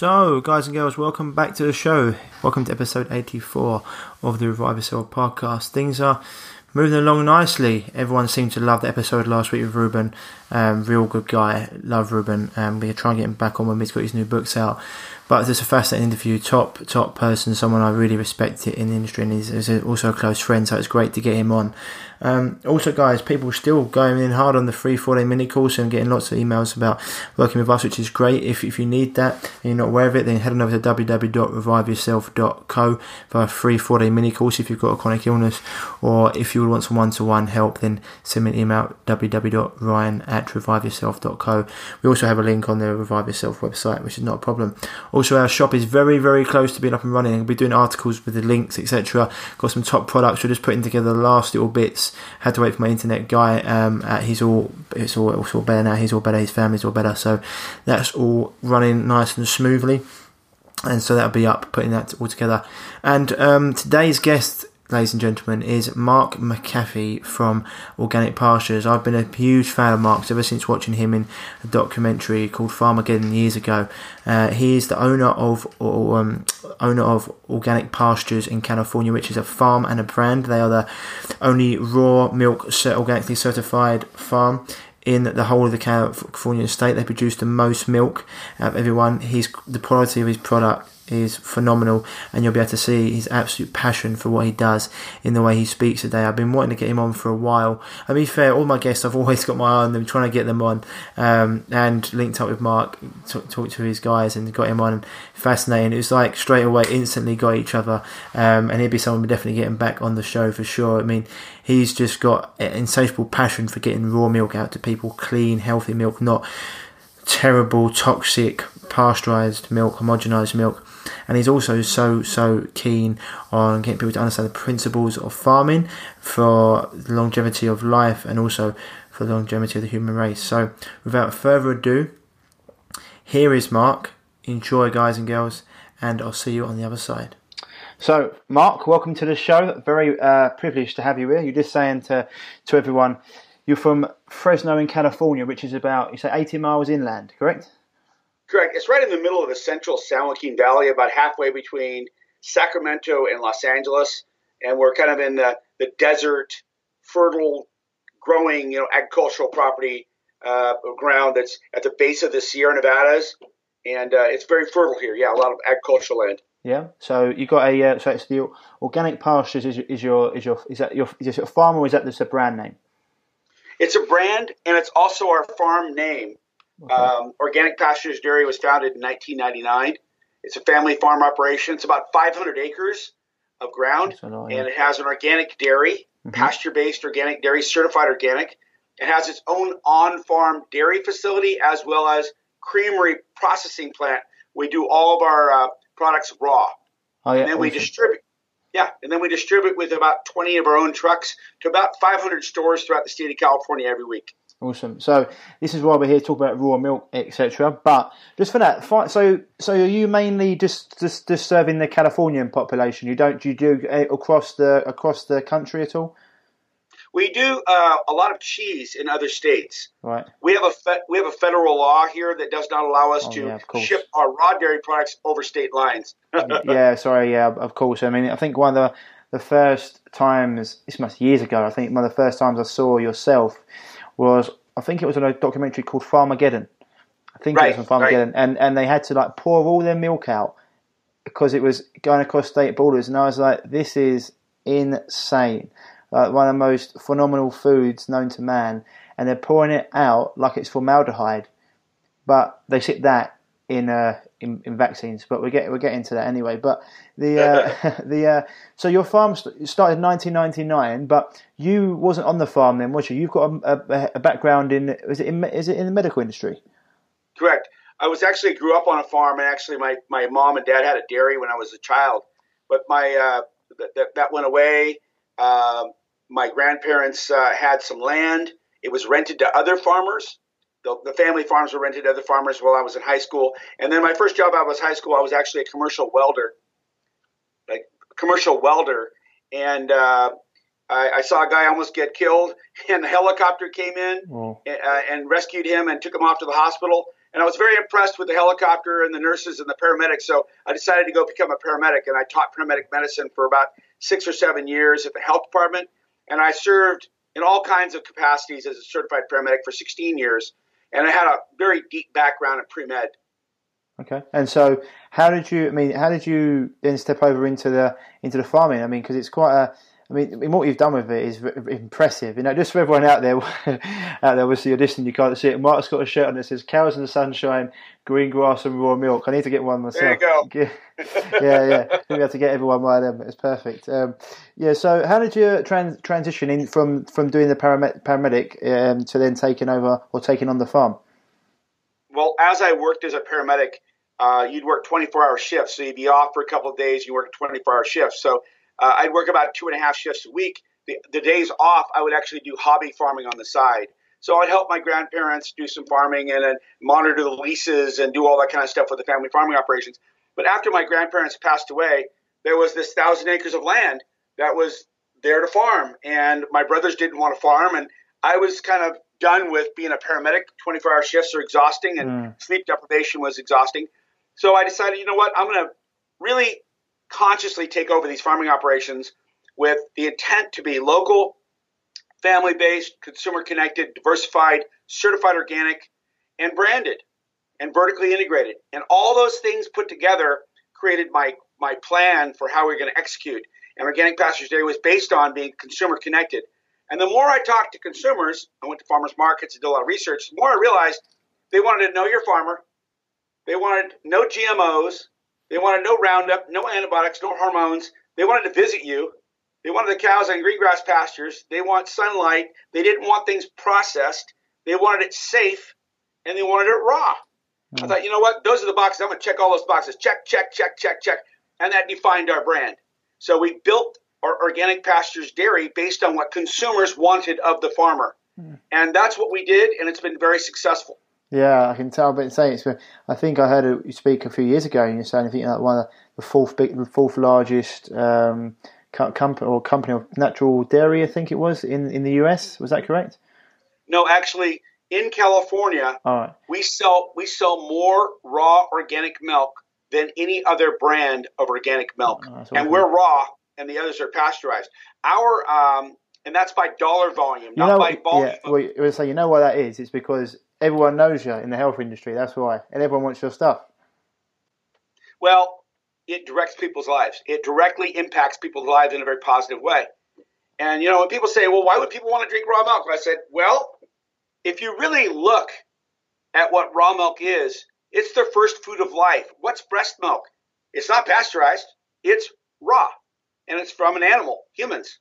So, guys and girls, welcome back to the show. Welcome to episode 84 of the Revive Yourself podcast. Things are moving along nicely. Everyone seemed to love the episode last week with Ruben. Um, real good guy. Love Ruben. Um, we're trying to get him back on when he's got his new books out. But it's a fascinating interview. Top, top person, someone I really respect in the industry, and he's, he's also a close friend, so it's great to get him on. Um, also, guys, people still going in hard on the free four day mini course and getting lots of emails about working with us, which is great. If, if you need that and you're not aware of it, then head on over to www.reviveyourself.co for a free four day mini course if you've got a chronic illness, or if you want some one to one help, then send me an email www.ryan at reviveyourself.co. We also have a link on the Revive Yourself website, which is not a problem. Also, our shop is very, very close to being up and running. We'll be doing articles with the links, etc. Got some top products. We're just putting together the last little bits. Had to wait for my internet guy. Um, he's all it's all it's all better now. He's all better. His family's all better. So that's all running nice and smoothly. And so that'll be up, putting that all together. And um, today's guest ladies and gentlemen, is Mark McAfee from Organic Pastures. I've been a huge fan of Mark's ever since watching him in a documentary called Farmageddon years ago. Uh, he is the owner of or, um, owner of Organic Pastures in California, which is a farm and a brand. They are the only raw milk organically certified farm in the whole of the California state. They produce the most milk out of everyone. He's the quality of his product is phenomenal, and you'll be able to see his absolute passion for what he does in the way he speaks today. I've been wanting to get him on for a while. I mean, fair, all my guests, I've always got my eye on them, trying to get them on, um, and linked up with Mark, talked talk to his guys, and got him on. Fascinating. It was like straight away, instantly got each other, um, and he'd be someone we're definitely getting back on the show for sure. I mean, he's just got an insatiable passion for getting raw milk out to people, clean, healthy milk, not terrible, toxic, pasteurized milk, homogenized milk and he's also so so keen on getting people to understand the principles of farming for the longevity of life and also for the longevity of the human race. So, without further ado, here is Mark. Enjoy, guys and girls, and I'll see you on the other side. So, Mark, welcome to the show. Very uh, privileged to have you here. You're just saying to to everyone, you're from Fresno in California, which is about you say 80 miles inland, correct? Correct. It's right in the middle of the central San Joaquin Valley, about halfway between Sacramento and Los Angeles, and we're kind of in the, the desert, fertile, growing, you know, agricultural property uh, ground that's at the base of the Sierra Nevadas, and uh, it's very fertile here. Yeah, a lot of agricultural land. Yeah. So you got a uh, so it's the organic pastures is, is your is your is that your is it a farm or is that just a brand name? It's a brand and it's also our farm name. Okay. Um, Organic Pastures Dairy was founded in 1999. It's a family farm operation. It's about 500 acres of ground, and it has an organic dairy, mm-hmm. pasture-based organic dairy, certified organic. It has its own on-farm dairy facility as well as creamery processing plant. We do all of our uh, products raw, oh, yeah, and then awesome. we distribute. Yeah, and then we distribute with about 20 of our own trucks to about 500 stores throughout the state of California every week. Awesome. So this is why we're here to talk about raw milk, etc. But just for that, so so are you mainly just, just just serving the Californian population? You don't do you do across the across the country at all? We do uh, a lot of cheese in other states. Right. We have a fe- we have a federal law here that does not allow us oh, to yeah, ship our raw dairy products over state lines. yeah, sorry. Yeah, of course. I mean, I think one of the the first times this must years ago. I think one of the first times I saw yourself was I think it was on a documentary called Farmageddon. I think right, it was on Farmageddon, right. and and they had to like pour all their milk out because it was going across state borders, and I was like, this is insane. Like one of the most phenomenal foods known to man, and they're pouring it out like it's formaldehyde, but they sit that in a in, in vaccines, but we get we'll get into that anyway. But the uh, the uh, so your farm st- started in 1999, but you wasn't on the farm then, was you? You've got a, a, a background in is it in, is it in the medical industry? Correct. I was actually grew up on a farm, and actually my, my mom and dad had a dairy when I was a child, but my uh, that that went away. Um, my grandparents uh, had some land. It was rented to other farmers. The, the, family farms were rented to other farmers while I was in high school. And then my first job out was high school. I was actually a commercial welder, like commercial welder. And uh, I, I, saw a guy almost get killed, and the helicopter came in oh. and, uh, and rescued him and took him off to the hospital. And I was very impressed with the helicopter and the nurses and the paramedics. So I decided to go become a paramedic, and I taught paramedic medicine for about six or seven years at the health department. And I served in all kinds of capacities as a certified paramedic for 16 years. And I had a very deep background in pre med. Okay, and so how did you? I mean, how did you then step over into the into the farming? I mean, because it's quite a I mean, what you've done with it is impressive. You know, just for everyone out there, out there, obviously you're listening, you can't see it. Mark's got a shirt on that says "Cows in the Sunshine, Green Grass and Raw Milk." I need to get one myself. There you go. yeah, yeah. We have to get everyone one of them. It's perfect. Um, yeah. So, how did you trans- transition in from from doing the paramedic, paramedic um, to then taking over or taking on the farm? Well, as I worked as a paramedic, uh, you'd work 24 hour shifts, so you'd be off for a couple of days. You work 24 hour shifts, so uh, I'd work about two and a half shifts a week. The, the days off, I would actually do hobby farming on the side. So I'd help my grandparents do some farming and then monitor the leases and do all that kind of stuff with the family farming operations. But after my grandparents passed away, there was this thousand acres of land that was there to farm, and my brothers didn't want to farm, and I was kind of done with being a paramedic. 24 hour shifts are exhausting, and mm. sleep deprivation was exhausting. So I decided, you know what, I'm going to really consciously take over these farming operations with the intent to be local, family based, consumer connected, diversified, certified organic, and branded and vertically integrated. And all those things put together created my, my plan for how we are going to execute. And Organic Pastures Dairy was based on being consumer connected. And the more I talked to consumers, I went to farmers markets and did a lot of research, the more I realized they wanted to know your farmer. They wanted no GMOs. They wanted no Roundup, no antibiotics, no hormones. They wanted to visit you. They wanted the cows on green grass pastures. They want sunlight. They didn't want things processed. They wanted it safe, and they wanted it raw. Mm. I thought, you know what? Those are the boxes. I'm going to check all those boxes. Check, check, check, check, check. And that defined our brand. So we built our organic pastures dairy based on what consumers wanted of the farmer. Mm. And that's what we did, and it's been very successful. Yeah, I can tell. But saying it's, I think I heard you speak a few years ago, and you're saying I think like one of the fourth big, the fourth largest um, company or company of natural dairy. I think it was in in the US. Was that correct? No, actually, in California, we sell we sell more raw organic milk than any other brand of organic milk, oh, and we're raw, and the others are pasteurized. Our um, and that's by dollar volume, not you know, by volume. Yeah, well, was say you know why that is? It's because everyone knows you in the health industry. That's why, and everyone wants your stuff. Well, it directs people's lives. It directly impacts people's lives in a very positive way. And you know, when people say, "Well, why would people want to drink raw milk?" I said, "Well, if you really look at what raw milk is, it's the first food of life. What's breast milk? It's not pasteurized. It's raw, and it's from an animal, humans.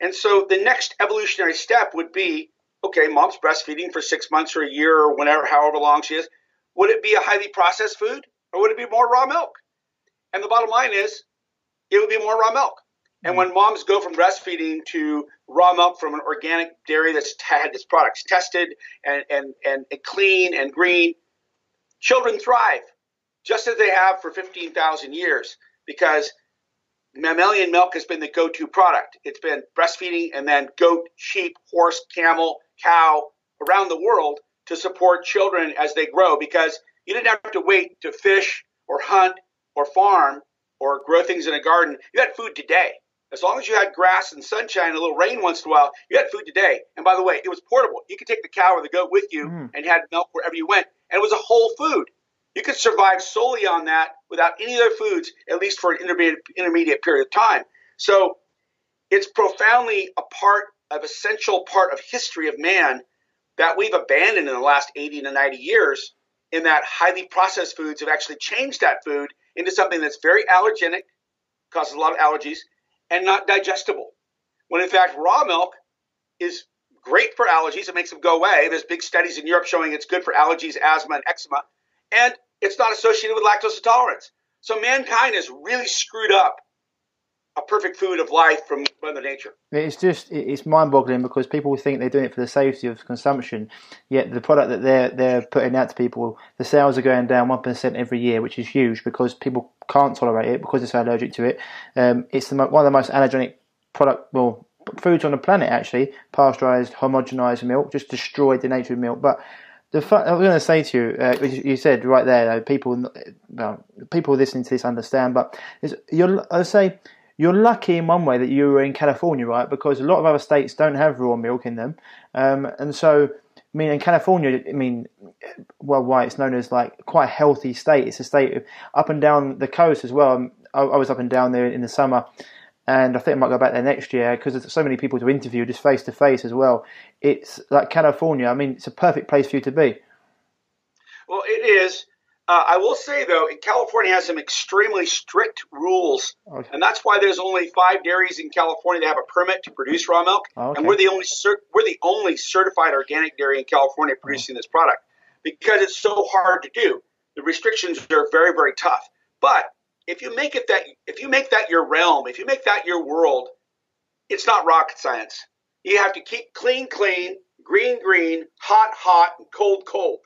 And so the next evolutionary step would be okay, mom's breastfeeding for six months or a year or whenever, however long she is. Would it be a highly processed food or would it be more raw milk? And the bottom line is, it would be more raw milk. And hmm. when moms go from breastfeeding to raw milk from an organic dairy that's had its products tested and, and, and clean and green, children thrive just as they have for 15,000 years because mammalian milk has been the go to product. It's been breastfeeding and then goat, sheep, horse, camel, cow around the world to support children as they grow because you didn't have to wait to fish or hunt or farm or grow things in a garden. You had food today. As long as you had grass and sunshine and a little rain once in a while, you had food today. And by the way, it was portable. You could take the cow or the goat with you mm. and had milk wherever you went. And it was a whole food. You could survive solely on that without any other foods, at least for an intermediate, intermediate period of time. So it's profoundly a part of essential part of history of man that we've abandoned in the last 80 to 90 years. In that highly processed foods have actually changed that food into something that's very allergenic, causes a lot of allergies, and not digestible. When in fact, raw milk is great for allergies. It makes them go away. There's big studies in Europe showing it's good for allergies, asthma, and eczema. And it's not associated with lactose intolerance. So mankind has really screwed up a perfect food of life from Mother Nature. It's just it's mind-boggling because people think they're doing it for the safety of consumption, yet the product that they're they're putting out to people, the sales are going down one percent every year, which is huge because people can't tolerate it because they're so allergic to it. Um, it's the, one of the most allergenic product well foods on the planet actually. Pasteurized, homogenized milk just destroyed the nature of milk, but the I was going to say to you, uh, you said right there, people, well, people listening to this understand, but I say you're lucky in one way that you were in California, right? Because a lot of other states don't have raw milk in them, um, and so I mean, in California, I mean, worldwide, it's known as like quite a healthy state. It's a state up and down the coast as well. I, I was up and down there in the summer, and I think I might go back there next year because there's so many people to interview just face to face as well. It's like California. I mean, it's a perfect place for you to be. Well, it is. Uh, I will say though, California has some extremely strict rules, okay. and that's why there's only five dairies in California that have a permit to produce raw milk, okay. and we're the only cert- we're the only certified organic dairy in California producing oh. this product because it's so hard to do. The restrictions are very very tough. But if you make it that if you make that your realm, if you make that your world, it's not rocket science. You have to keep clean clean, green green, hot hot, and cold cold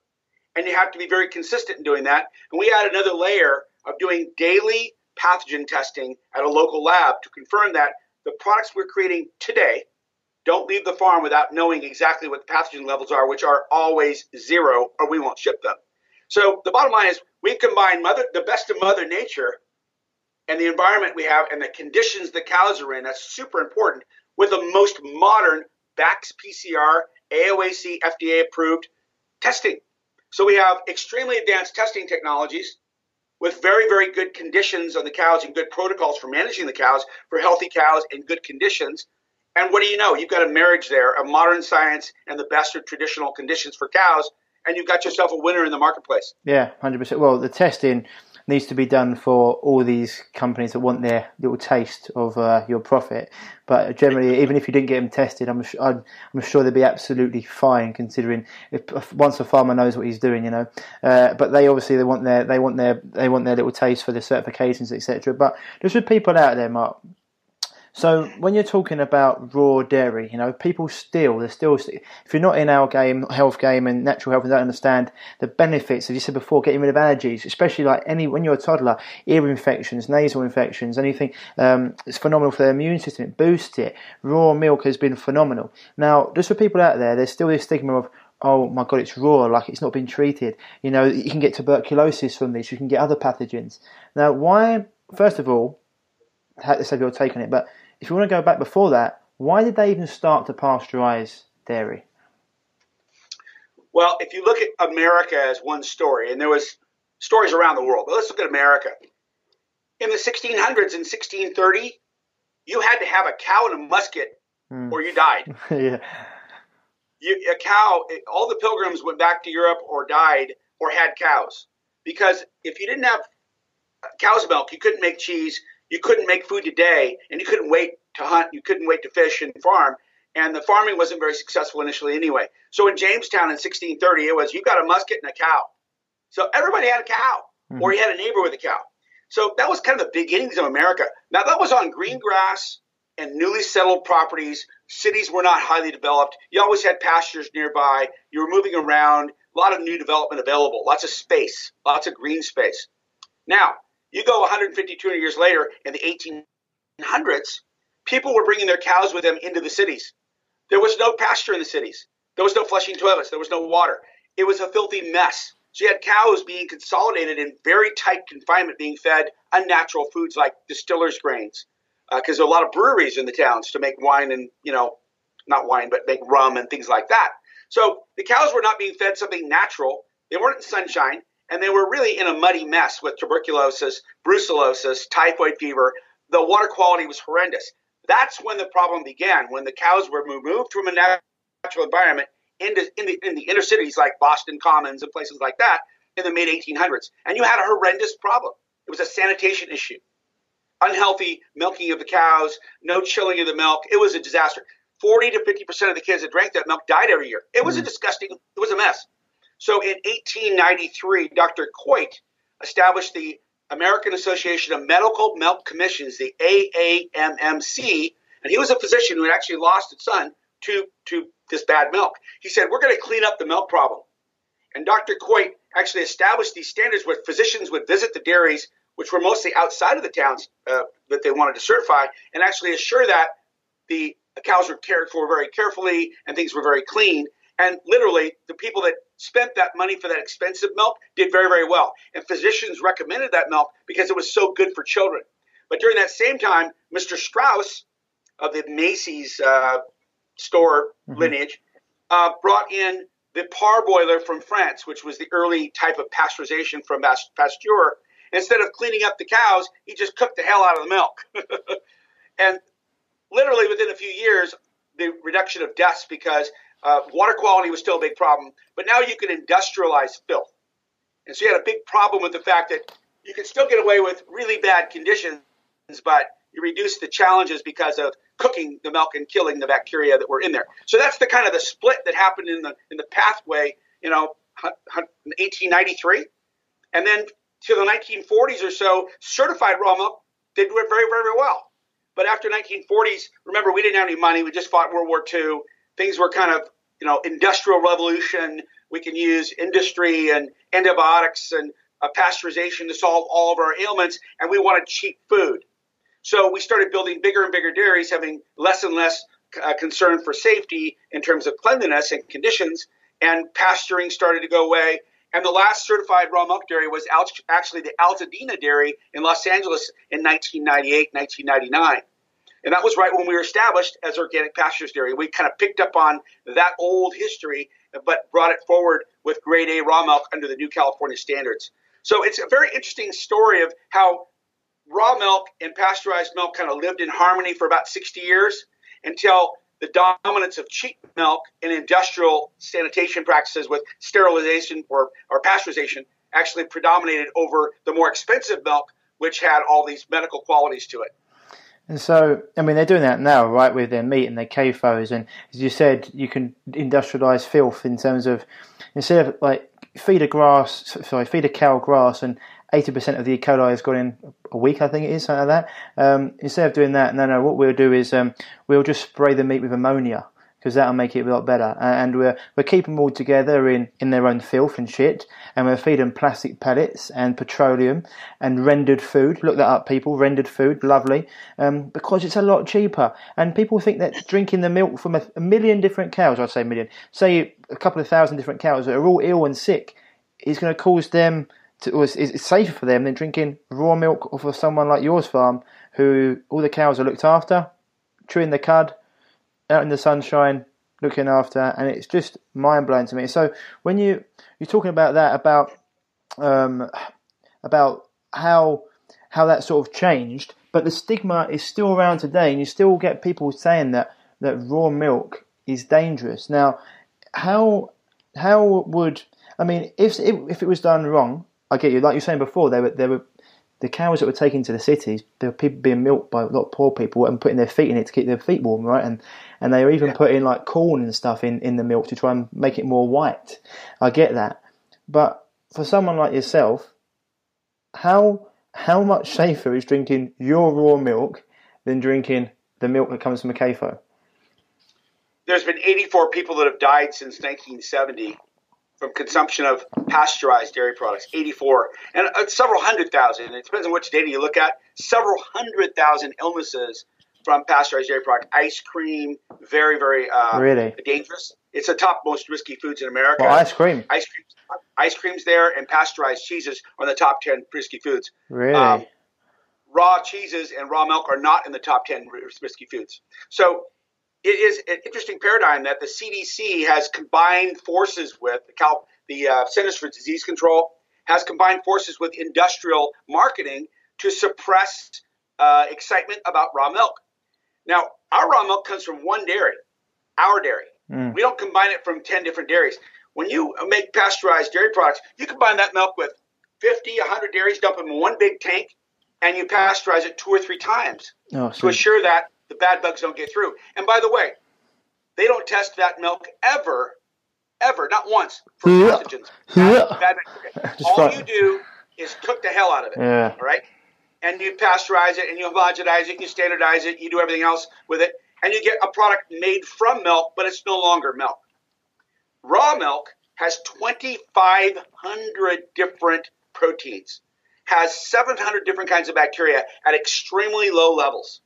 and you have to be very consistent in doing that. And we add another layer of doing daily pathogen testing at a local lab to confirm that the products we're creating today don't leave the farm without knowing exactly what the pathogen levels are, which are always zero, or we won't ship them. So the bottom line is we combine mother, the best of Mother Nature and the environment we have and the conditions the cows are in. That's super important with the most modern BAX PCR, AOAC, FDA approved testing. So we have extremely advanced testing technologies with very, very good conditions on the cows and good protocols for managing the cows for healthy cows in good conditions. And what do you know? You've got a marriage there of modern science and the best of traditional conditions for cows, and you've got yourself a winner in the marketplace. Yeah, 100%. Well, the testing needs to be done for all these companies that want their little taste of uh, your profit. But generally, even if you didn't get them tested, I'm, I'm, I'm sure they'd be absolutely fine considering if, once a farmer knows what he's doing, you know. Uh, but they obviously they want their they want their they want their little taste for the certifications, etc. But just with people out there, Mark, so when you're talking about raw dairy, you know, people still, they're still, if you're not in our game, health game and natural health and don't understand the benefits, as you said before, getting rid of allergies, especially like any, when you're a toddler, ear infections, nasal infections, anything, um, it's phenomenal for their immune system. It boosts it. Raw milk has been phenomenal. Now, just for people out there, there's still this stigma of, oh my god, it's raw, like it's not been treated. You know, you can get tuberculosis from this, you can get other pathogens. Now, why, first of all, let's have your take on it, but if you want to go back before that, why did they even start to pasteurize dairy? Well, if you look at America as one story, and there was stories around the world, but let's look at America. In the 1600s and 1630, you had to have a cow and a musket, mm. or you died. yeah. You, a cow. All the pilgrims went back to Europe or died or had cows because if you didn't have cow's milk, you couldn't make cheese you couldn't make food today and you couldn't wait to hunt, you couldn't wait to fish and farm. And the farming wasn't very successful initially anyway. So in Jamestown in 1630, it was you got a musket and a cow. So everybody had a cow, mm-hmm. or you had a neighbor with a cow. So that was kind of the beginnings of America. Now that was on green grass and newly settled properties. Cities were not highly developed. You always had pastures nearby. You were moving around. A lot of new development available. Lots of space. Lots of green space. Now you go 150, 200 years later in the 1800s, people were bringing their cows with them into the cities. There was no pasture in the cities. There was no flushing toilets. There was no water. It was a filthy mess. So you had cows being consolidated in very tight confinement, being fed unnatural foods like distillers' grains, because uh, there are a lot of breweries in the towns to make wine and you know, not wine, but make rum and things like that. So the cows were not being fed something natural. They weren't in sunshine and they were really in a muddy mess with tuberculosis, brucellosis, typhoid fever. The water quality was horrendous. That's when the problem began, when the cows were moved from a natural environment into in the, in the inner cities like Boston Commons and places like that, in the mid 1800s, and you had a horrendous problem. It was a sanitation issue. Unhealthy milking of the cows, no chilling of the milk. It was a disaster. 40 to 50% of the kids that drank that milk died every year. It was mm. a disgusting, it was a mess. So in 1893, Dr. Coit established the American Association of Medical Milk Commissions, the AAMMC, and he was a physician who had actually lost his son to, to this bad milk. He said, We're going to clean up the milk problem. And Dr. Coit actually established these standards where physicians would visit the dairies, which were mostly outside of the towns uh, that they wanted to certify, and actually assure that the cows were cared for very carefully and things were very clean. And literally, the people that spent that money for that expensive milk did very, very well. And physicians recommended that milk because it was so good for children. But during that same time, Mr. Straus of the Macy's uh, store mm-hmm. lineage uh, brought in the parboiler from France, which was the early type of pasteurization from Pasteur. Instead of cleaning up the cows, he just cooked the hell out of the milk. and literally within a few years, the reduction of deaths because uh, water quality was still a big problem, but now you can industrialize filth. And so you had a big problem with the fact that you can still get away with really bad conditions, but you reduce the challenges because of cooking the milk and killing the bacteria that were in there. So that's the kind of the split that happened in the in the pathway, you know, 1893, and then to the 1940s or so, certified raw milk did very very very well. But after 1940s, remember we didn't have any money. We just fought World War II. Things were kind of you know industrial revolution. We can use industry and antibiotics and uh, pasteurization to solve all of our ailments, and we wanted cheap food. So we started building bigger and bigger dairies, having less and less uh, concern for safety in terms of cleanliness and conditions, and pasturing started to go away. And the last certified raw milk dairy was actually the Altadena Dairy in Los Angeles in 1998, 1999. And that was right when we were established as Organic Pastures Dairy. We kind of picked up on that old history, but brought it forward with grade A raw milk under the new California standards. So it's a very interesting story of how raw milk and pasteurized milk kind of lived in harmony for about 60 years until the dominance of cheap milk and industrial sanitation practices with sterilization or, or pasteurization actually predominated over the more expensive milk, which had all these medical qualities to it. And so, I mean, they're doing that now, right, with their meat and their CAFOs. And as you said, you can industrialize filth in terms of instead of like feed a grass, sorry, feed a cow grass and 80% of the E. coli has gone in a week, I think it is, something like that. Um, instead of doing that, no, no, what we'll do is um, we'll just spray the meat with ammonia because that'll make it a lot better. And we're, we're keeping them all together in, in their own filth and shit. And we're feeding plastic pellets and petroleum and rendered food. Look that up, people. Rendered food, lovely. Um, because it's a lot cheaper. And people think that drinking the milk from a, a million different cows, I'd say a million, say a couple of thousand different cows that are all ill and sick, is going to cause them to, it's safer for them than drinking raw milk off of someone like yours farm, who all the cows are looked after, chewing the cud, out in the sunshine, looking after, and it's just mind blowing to me. So when you you're talking about that, about um, about how how that sort of changed, but the stigma is still around today, and you still get people saying that that raw milk is dangerous. Now, how how would I mean if if it was done wrong? I get you. Like you were saying before, they were they were the cows that were taken to the cities. There were people being milked by a lot of poor people and putting their feet in it to keep their feet warm, right? And and they were even yeah. putting like corn and stuff in in the milk to try and make it more white. I get that, but for someone like yourself, how how much safer is drinking your raw milk than drinking the milk that comes from a CAFO? There's been 84 people that have died since 1970 from consumption of pasteurized dairy products, 84, and uh, several hundred thousand. It depends on which data you look at. Several hundred thousand illnesses from pasteurized dairy product. Ice cream, very, very uh, really dangerous. It's the top most risky foods in America. Well, ice cream, ice cream, ice cream's there, and pasteurized cheeses are in the top ten risky foods. Really. Um, raw cheeses and raw milk are not in the top 10 risky foods. So it is an interesting paradigm that the CDC has combined forces with the, Cal, the uh, Centers for Disease Control has combined forces with industrial marketing to suppress uh, excitement about raw milk. Now, our raw milk comes from one dairy, our dairy. Mm. We don't combine it from 10 different dairies. when you make pasteurized dairy products, you combine that milk with 50, 100 dairies, dump them in one big tank, and you pasteurize it two or three times Oh, to assure that the bad bugs don't get through. And by the way, they don't test that milk ever, ever, not once, for pathogens. Yeah. Bad, bad bacteria. All you do is cook the hell out of it. Yeah. All right. And you pasteurize it and you homogenize it, you standardize it, you do everything else with it, and you get a product made from milk, but it's no longer milk. Raw milk has 2,500 different proteins, has 700 different kinds of bacteria at extremely low levels.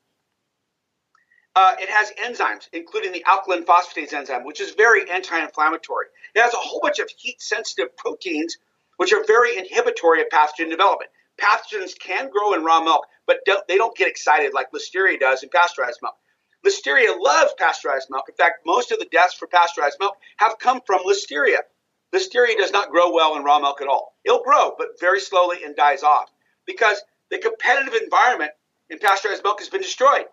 Uh, it has enzymes, including the alkaline phosphatase enzyme, which is very anti inflammatory. It has a whole bunch of heat sensitive proteins, which are very inhibitory of pathogen development. Pathogens can grow in raw milk, but don't, they don't get excited like Listeria does in pasteurized milk. Listeria loves pasteurized milk. In fact, most of the deaths for pasteurized milk have come from Listeria. Listeria does not grow well in raw milk at all. It'll grow, but very slowly and dies off because the competitive environment in pasteurized milk has been destroyed.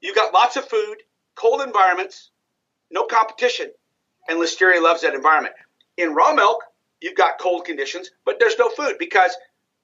You've got lots of food, cold environments, no competition, and Listeria loves that environment. In raw milk, you've got cold conditions, but there's no food because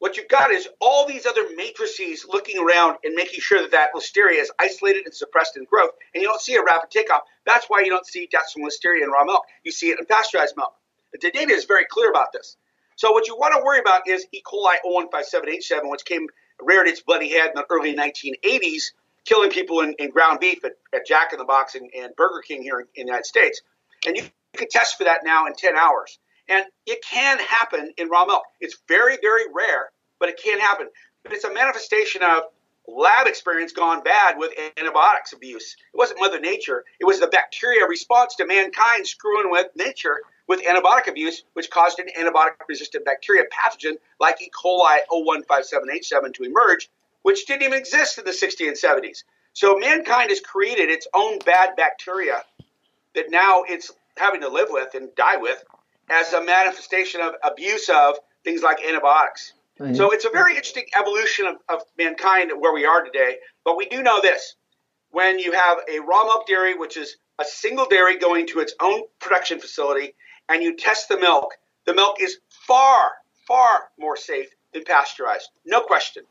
what you've got is all these other matrices looking around and making sure that that Listeria is isolated and suppressed in growth, and you don't see a rapid takeoff. That's why you don't see deaths from Listeria in raw milk. You see it in pasteurized milk. The data is very clear about this. So what you want to worry about is E. coli 0157H7, which came reared its bloody head in the early 1980s, killing people in, in ground beef at, at Jack in the Box and, and Burger King here in, in the United States. And you can test for that now in 10 hours. And it can happen in raw milk. It's very, very rare, but it can't happen. But it's a manifestation of lab experience gone bad with antibiotics abuse. It wasn't Mother Nature, it was the bacteria response to mankind screwing with nature with antibiotic abuse, which caused an antibiotic resistant bacteria pathogen like E. coli 0157H7 to emerge, which didn't even exist in the 60s and 70s. So mankind has created its own bad bacteria that now it's having to live with and die with as a manifestation of abuse of things like antibiotics. So it's a very interesting evolution of, of mankind where we are today. But we do know this when you have a raw milk dairy, which is a single dairy going to its own production facility, and you test the milk, the milk is far, far more safe than pasteurized. No question.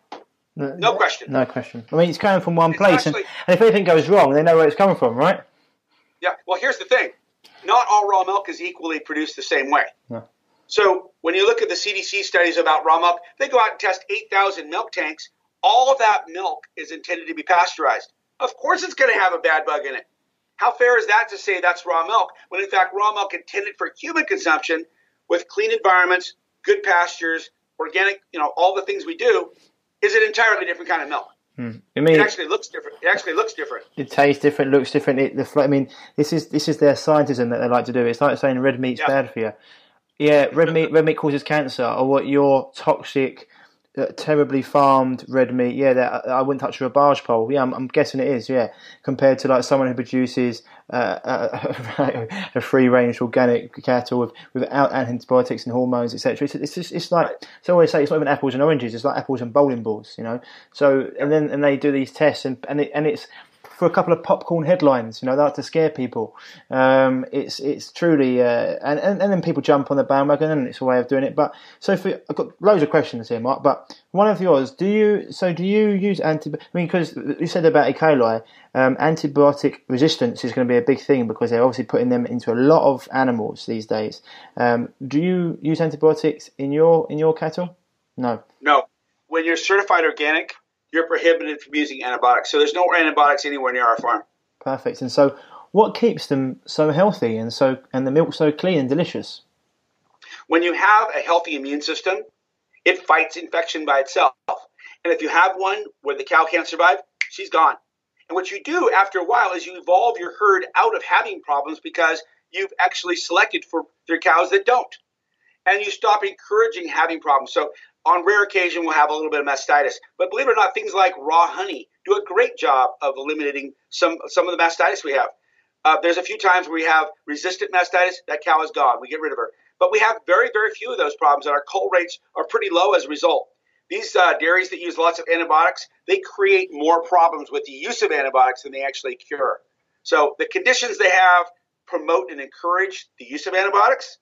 No question. No question. I mean, it's coming from one It's place, and, actually- and if anything goes wrong, they know where it's coming from, right? Yeah. Well, here's the thing not all raw milk is equally produced the same way. No. So when you look at the CDC studies about raw milk, they go out and test 8,000 milk tanks. All of that milk is intended to be pasteurized. Of course, it's going to have a bad bug in it. How fair is that to say that's raw milk when in fact raw milk intended for human consumption with clean environments, good pastures, organic, you know, all the things we do is an entirely different kind of milk. Hmm. I It actually looks different. It actually looks different. it tastes different, looks different. It, the, I mean, this is this is their scientism that they like to do. It's like saying red meat's Yeah. bad for you. Yeah, red meat red meat causes cancer, or what your toxic, uh, terribly farmed red meat. Yeah, that I wouldn't touch with a barge pole. Yeah, I'm, I'm guessing it is. Yeah, compared to like someone who produces uh, a, a free range organic cattle with, without antibiotics and hormones, etc. It's, it's just it's like so I always say it's not even apples and oranges. It's like apples and bowling balls. You know. So and then and they do these tests and and it, and it's for a couple of popcorn headlines. You know, like to scare people. Um, it's it's truly, uh, and, and and then people jump on the bandwagon, and it's a way of doing it. But so for, I've got loads of questions here, Mark. But one of yours, do you? So do you use anti? I mean, because you said about E. coli, um, antibiotic resistance is going to be a big thing because they're obviously putting them into a lot of animals these days. Um, do you use antibiotics in your in your cattle? No. No. When you're certified organic, you're prohibited from using antibiotics. So there's no antibiotics anywhere near our farm. Perfect. And so, what keeps them so healthy and so and the milk so clean and delicious? When you have a healthy immune system, it fights infection by itself. And if you have one where the cow can't survive, she's gone. And what you do after a while is you evolve your herd out of having problems because you've actually selected for their cows that don't. And you stop encouraging having problems. So on rare occasion, we'll have a little bit of mastitis. But believe it or not, things like raw honey do a great job of eliminating some, some of the mastitis we have. Uh, there's a few times where we have resistant mastitis, that cow is gone. We get rid of her. But we have very, very few of those problems, and our cull rates are pretty low as a result. These uh, dairies that use lots of antibiotics, they create more problems with the use of antibiotics than they actually cure. So the conditions they have promote and encourage the use of antibiotics,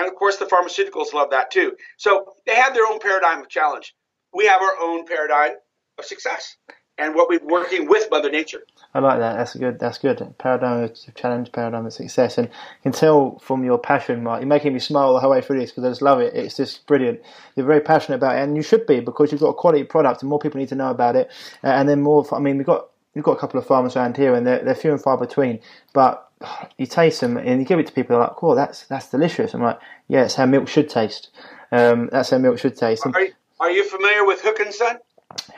And of course, the pharmaceuticals love that too. So they have their own paradigm of challenge. We have our own paradigm of success and what we're working with Mother Nature. I like that. That's good. That's good. Paradigm of challenge, paradigm of success, and you can tell from your passion, Mark. You're making me smile the whole way through this because I just love it. It's just brilliant. You're very passionate about it, and you should be because you've got a quality product, and more people need to know about it. And then more. I mean, we've got we've got a couple of farmers around here, and they're, they're few and far between. But you taste them and you give it to people. Like, "Cool, that's that's delicious." I'm like, "Yeah, it's how milk should taste. Um, that's how milk should taste." Are you, are you familiar with Hook and Son?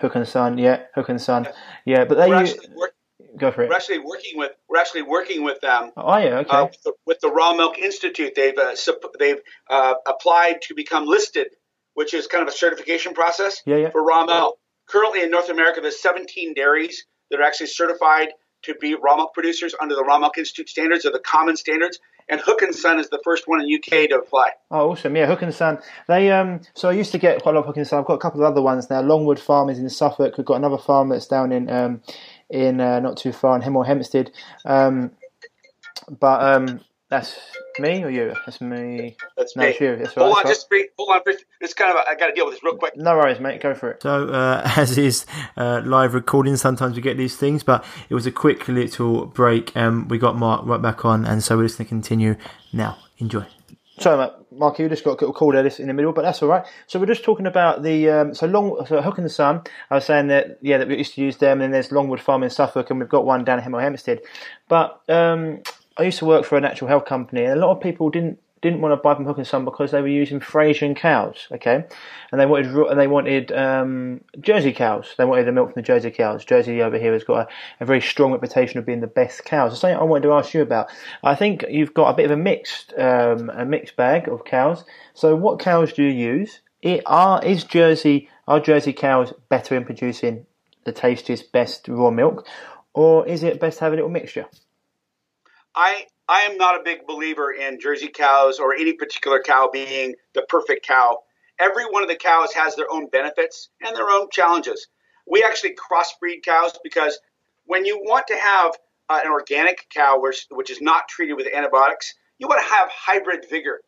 Hook and Son, yeah, Hook and Son, yeah. But they we're actually, work, go for it. We're actually working with we're actually working with them. Oh yeah, okay. Uh, with, the, with, the, Raw Milk Institute, they've uh, they've uh, applied to become listed, which is kind of a certification process yeah, yeah. for raw milk. Currently in North America, there's 17 dairies that are actually certified to be raw milk producers under the Raw Milk Institute standards or the common standards. And Hook and Son is the first one in UK to apply. Oh, awesome! Yeah, Hook and Son. They um. So I used to get quite a lot of Hook and Son. I've got a couple of other ones now. Longwood Farm is in Suffolk. We've got another farm that's down in um, in uh, not too far in Hemel Hempstead. Um, but um, that's me or you? That's me. That's no, me. you. That's right. hold right, on, just brief, hold on. It's kind of a, I got to deal with this real quick. No worries, mate. Go for it. So, uh, as is uh, live recording, sometimes we get these things, but it was a quick little break, and we got Mark right back on, and so we're just going to continue now. Enjoy. Sorry, Mark, you just got a little call there in the middle, but that's all right. So we're just talking about the um, so long so Hook and Son. I was saying that yeah that we used to use them, and then there's Longwood Farm in Suffolk, and we've got one down at Hemel Hempstead. But um, I used to work for a natural health company, and a lot of people didn't didn't want to buy from Hook and Son because they were using Friesian cows, okay, and they wanted and they wanted um, Jersey cows. They wanted the milk from the Jersey cows. Jersey over here has got a, a, very strong reputation of being the best cows. It's something I wanted to ask you about. I think you've got a bit of a mixed um, a mixed bag of cows. So, what cows do you use? It are is Jersey are Jersey cows better in producing the tastiest, best raw milk, or is it best to have a little mixture? I I am not a big believer in Jersey cows or any particular cow being the perfect cow. Every one of the cows has their own benefits and their own challenges. We actually crossbreed cows because when you want to have uh, an organic cow which, which is not treated with antibiotics, you want to have hybrid vigor.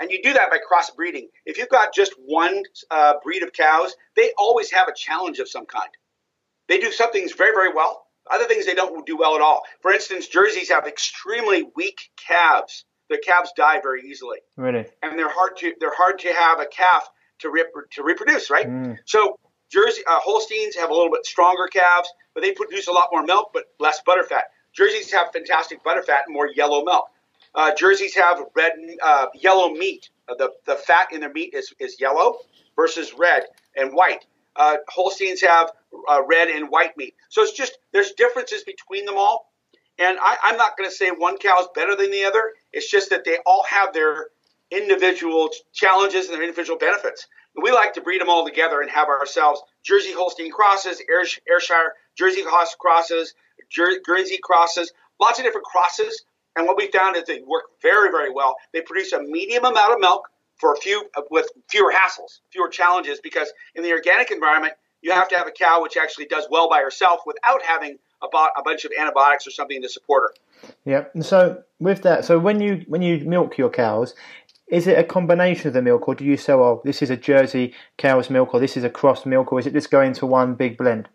And you do that by crossbreeding. If you've got just one uh, breed of cows, they always have a challenge of some kind. They do some things very, very well, other things they don't do well at all. For instance, Jerseys have extremely weak calves. Their calves die very easily. Really? And they're hard to they're hard to have a calf to rep, to reproduce, right? Mm. So Jersey uh, Holsteins have a little bit stronger calves, but they produce a lot more milk but less butterfat. Jerseys have fantastic butterfat and more yellow milk. Uh, jerseys have red, uh, yellow meat. Uh, the the fat in their meat is is yellow versus red and white. Uh, Holsteins have uh, red and white meat. So it's just there's differences between them all. And I, I'm not going to say one cow is better than the other. It's just that they all have their individual challenges and their individual benefits. And we like to breed them all together and have ourselves Jersey Holstein crosses, Ayrshire Jersey Hoss crosses, Jer- Guernsey crosses, lots of different crosses. And what we found is they work very, very well. They produce a medium amount of milk for a few with fewer hassles, fewer challenges. Because in the organic environment, you have to have a cow which actually does well by herself without having about a bunch of antibiotics or something to support her. Yeah. And so with that, so when you when you milk your cows, is it a combination of the milk, or do you say, "Oh, this is a Jersey cow's milk," or "This is a cross milk," or is it just going to one big blend?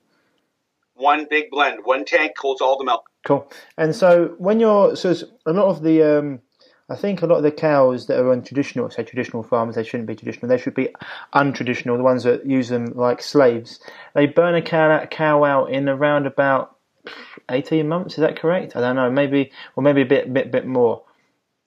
One big blend. One tank holds all the milk. Cool. And so when you're so a lot of the um, I think a lot of the cows that are on traditional, say traditional farms, they shouldn't be traditional. They should be untraditional. The ones that use them like slaves. They burn a cow, cow out in around about eighteen months. Is that correct? I don't know. Maybe or maybe a bit, bit, bit more.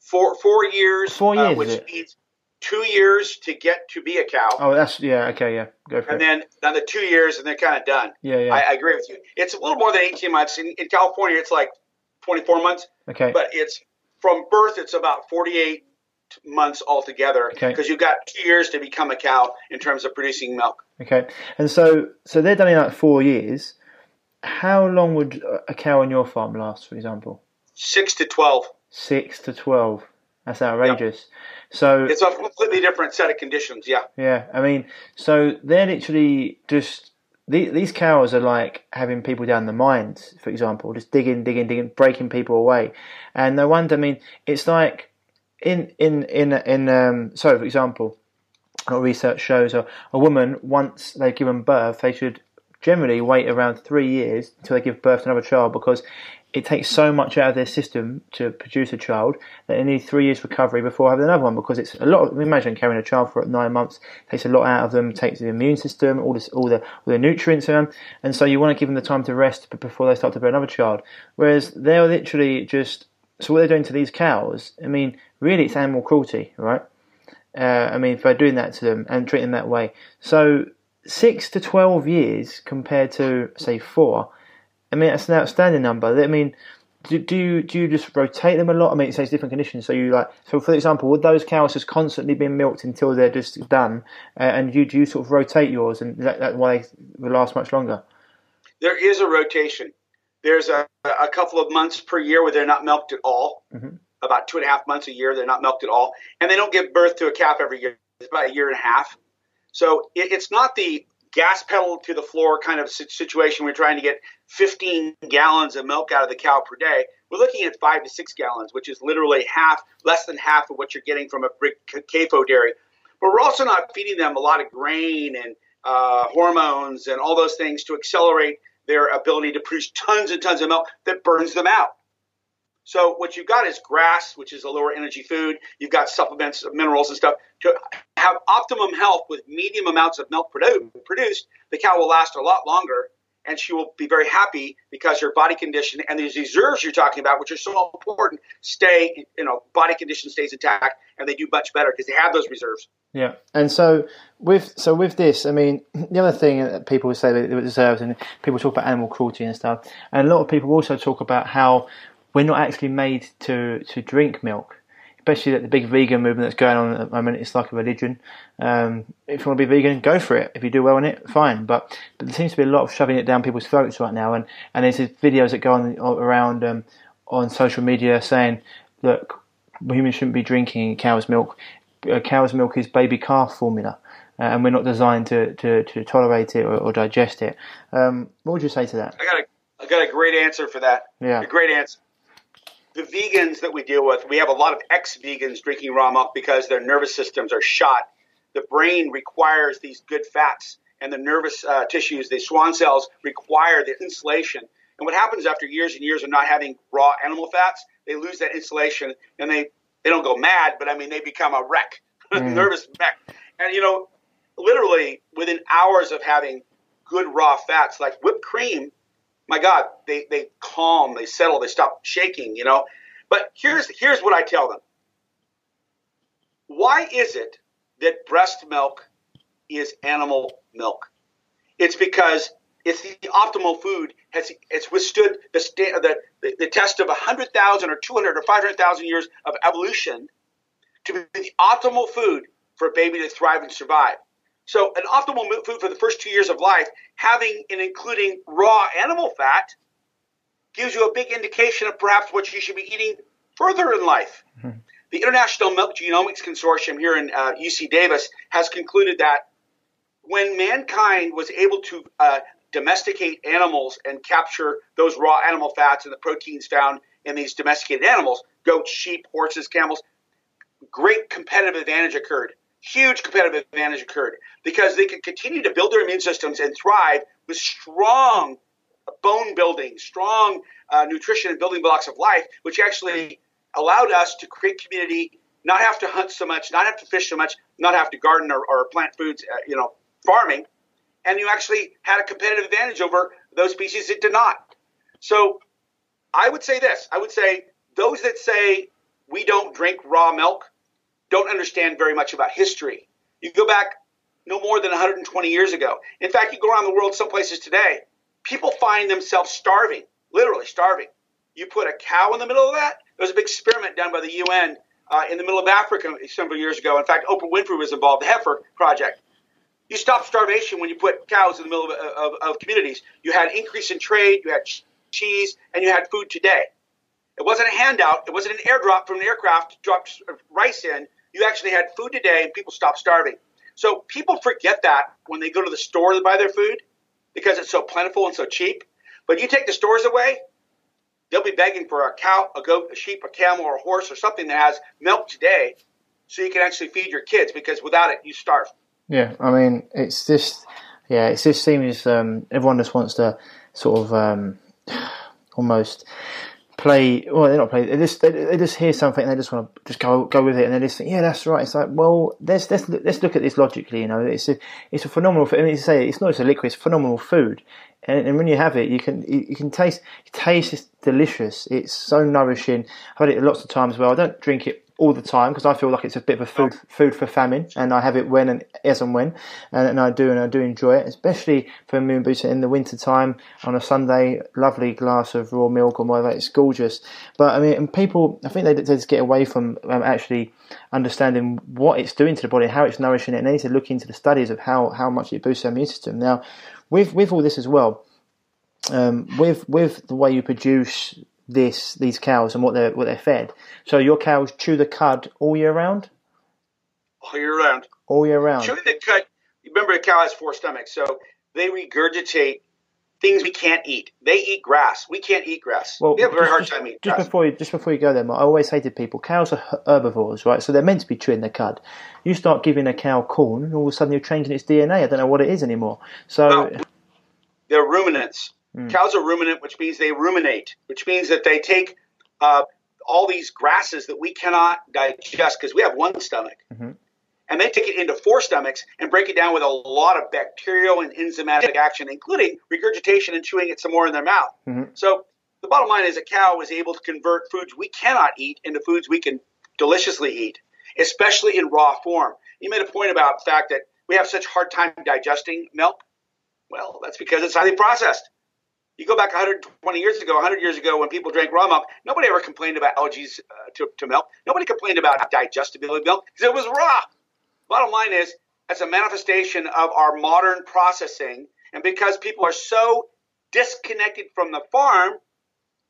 Four, four years. Four uh, years, uh, which means two years to get to be a cow. Oh, that's yeah. Okay, yeah. Go for and it. then another two years, and they're kind of done. Yeah, yeah. I, I, agree with you. It's a little more than eighteen months. In, in California, it's like twenty-four months. Okay. But it's from birth, it's about 48 months altogether because okay. you've got two years to become a cow in terms of producing milk. Okay, and so so they're done in like four years. How long would a cow on your farm last, for example? Six to twelve. Six to twelve. That's outrageous. Yep. So it's a completely different set of conditions. Yeah. Yeah, I mean, so they're literally just these cows are like having people down the mines, for example, just digging, digging, digging, breaking people away. And no wonder, I mean, it's like in in in in um, so for example, what research shows a, a woman once they've given birth, they should generally wait around three years until they give birth to another child because it takes so much out of their system to produce a child that they need three years recovery before having another one because it's a lot. Of, imagine carrying a child for nine months takes a lot out of them, takes the immune system, all this, all the all the nutrients in them, and so you want to give them the time to rest before they start to bear another child. Whereas they're literally just so what they're doing to these cows. I mean, really, it's animal cruelty, right? Uh, I mean, they're doing that to them and treating them that way, so six to twelve years compared to say four I mean, that's an outstanding number. I mean, do, do you do you just rotate them a lot? I mean, it says different conditions. So you like, so for example, would those cows just constantly being milked until they're just done, uh, and you do you sort of rotate yours, and that, that's why they last much longer? There is a rotation. There's a, a couple of months per year where they're not milked at all. Mm-hmm. About two and a half months a year, they're not milked at all, and they don't give birth to a calf every year. It's about a year and a half. So it, it's not the gas pedal to the floor kind of situation. We're trying to get 15 gallons of milk out of the cow per day. We're looking at five to six gallons, which is literally half, less than half of what you're getting from a brick CAFO dairy. But we're also not feeding them a lot of grain and uh, hormones and all those things to accelerate their ability to produce tons and tons of milk that burns them out. So what you've got is grass, which is a lower energy food. You've got supplements minerals and stuff to have optimum health with medium amounts of milk produced. The cow will last a lot longer, and she will be very happy because her body condition and these reserves you're talking about, which are so important, stay. You know, body condition stays intact, and they do much better because they have those reserves. Yeah, and so with so with this, I mean, the other thing that people say that it deserves, and people talk about animal cruelty and stuff, and a lot of people also talk about how we're not actually made to, to drink milk. Especially that the big vegan movement that's going on at the moment, it's like a religion. Um, if you want to be vegan, go for it. If you do well in it, fine. But, but there seems to be a lot of shoving it down people's throats right now, and, and there's videos that go on around um, on social media saying, look, humans shouldn't be drinking cow's milk. Uh, cow's milk is baby calf formula. Uh, and we're not designed to, to, to tolerate it or, or digest it. Um, what would you say to that? I got a, I got a great answer for that. Yeah. A great answer the vegans that we deal with, we have a lot of ex vegans drinking raw milk because their nervous systems are shot. The brain requires these good fats, and the nervous uh, tissues, the Schwann cells, require the insulation. And what happens after years and years of not having raw animal fats, they lose that insulation and they, they don't go mad, but I mean, they become a wreck, mm. nervous wreck. And, you know, literally within hours of having good raw fats, like whipped cream my God, they, they calm, they settle, they stop shaking, you know. But here's here's what I tell them. Why is it that breast milk is animal milk? It's because it's the optimal food. Has it's withstood the the, the, the test of 100,000 or 200 or 500,000 years of evolution to be the optimal food for a baby to thrive and survive. So, an optimal food for the first two years of life, having and including raw animal fat, gives you a big indication of perhaps what you should be eating further in life. Mm-hmm. The International Milk Genomics Consortium here in uh, UC Davis has concluded that when mankind was able to uh, domesticate animals and capture those raw animal fats and the proteins found in these domesticated animals goats, sheep, horses, camels great competitive advantage occurred huge competitive advantage occurred because they could continue to build their immune systems and thrive with strong bone building, strong uh, nutrition and building blocks of life, which actually allowed us to create community, not have to hunt so much, not have to fish so much, not have to garden or, or plant foods, uh, you know, farming, and you actually had a competitive advantage over those species that did not. So I would say this: I would say those that say we don't drink raw milk don't understand very much about history. You go back no more than 120 years ago. In fact, you go around the world some places today, people find themselves starving, literally starving. You put a cow in the middle of that. There was a big experiment done by the UN uh, in the middle of Africa several years ago. In fact, Oprah Winfrey was involved, the Heifer Project. You stop starvation when you put cows in the middle of, of, of communities. You had increase in trade, you had cheese, and you had food today. It wasn't a handout. It wasn't an airdrop from an aircraft dropped rice in you actually had food today and people stopped starving. So people forget that when they go to the store to buy their food because it's so plentiful and so cheap. But you take the stores away, they'll be begging for a cow, a goat, a sheep, a camel, or a horse, or something that has milk today, so you can actually feed your kids. Because without it, you starve. Yeah, I mean, it's just yeah, it just seems um, everyone just wants to sort of um, almost play. Well, they're not play. They just they, they, just hear something and they just want to just go go with it, and they just think, yeah, that's right. It's like, well, let's let's let's look at this logically. You know, it's a it's a phenomenal. I mean, say it's not just a liquid; it's phenomenal food. And, and when you have it, you can you, you can taste. It tastes delicious. It's so nourishing. I've had it lots of times. Well, I don't drink it all the time because I feel like it's a bit of a food food for famine, and I have it when and as and when, and, and I do and I do enjoy it, especially for a moon booster in the winter time on a Sunday. Lovely glass of raw milk or whatever, it's gorgeous. But I mean, and people, I think they, they just get away from um, actually understanding what it's doing to the body, how it's nourishing it, and they need to look into the studies of how how much it boosts the immune system. Now, with with all this as well. Um, with with the way you produce this these cows and what they're what they're fed. So your cows chew the cud all year round. All year round. All year round. Chewing the cud. Remember, a cow has four stomachs, so they regurgitate things we can't eat. They eat grass. We can't eat grass. Well, we have a very just, hard time eating just grass. Before you, just before you go there, Mark, I always say to people, cows are herbivores, right? So they're meant to be chewing the cud. You start giving a cow corn, and all of a sudden you're changing its DNA. I don't know what it is anymore. So they're ruminants. Mm. Cows are ruminant, which means they ruminate, which means that they take uh, all these grasses that we cannot digest because we have one stomach. Mm-hmm. And they take it into four stomachs and break it down with a lot of bacterial and enzymatic action, including regurgitation and chewing it some more in their mouth. Mm-hmm. So the bottom line is a cow is able to convert foods we cannot eat into foods we can deliciously eat, especially in raw form. You made a point about the fact that we have such hard time digesting milk. Well, that's because it's highly processed. You go back 120 years ago, 100 years ago, when people drank raw milk, nobody ever complained about allergies uh, to, to milk. Nobody complained about digestibility of milk because it was raw. Bottom line is, it's a manifestation of our modern processing. And because people are so disconnected from the farm,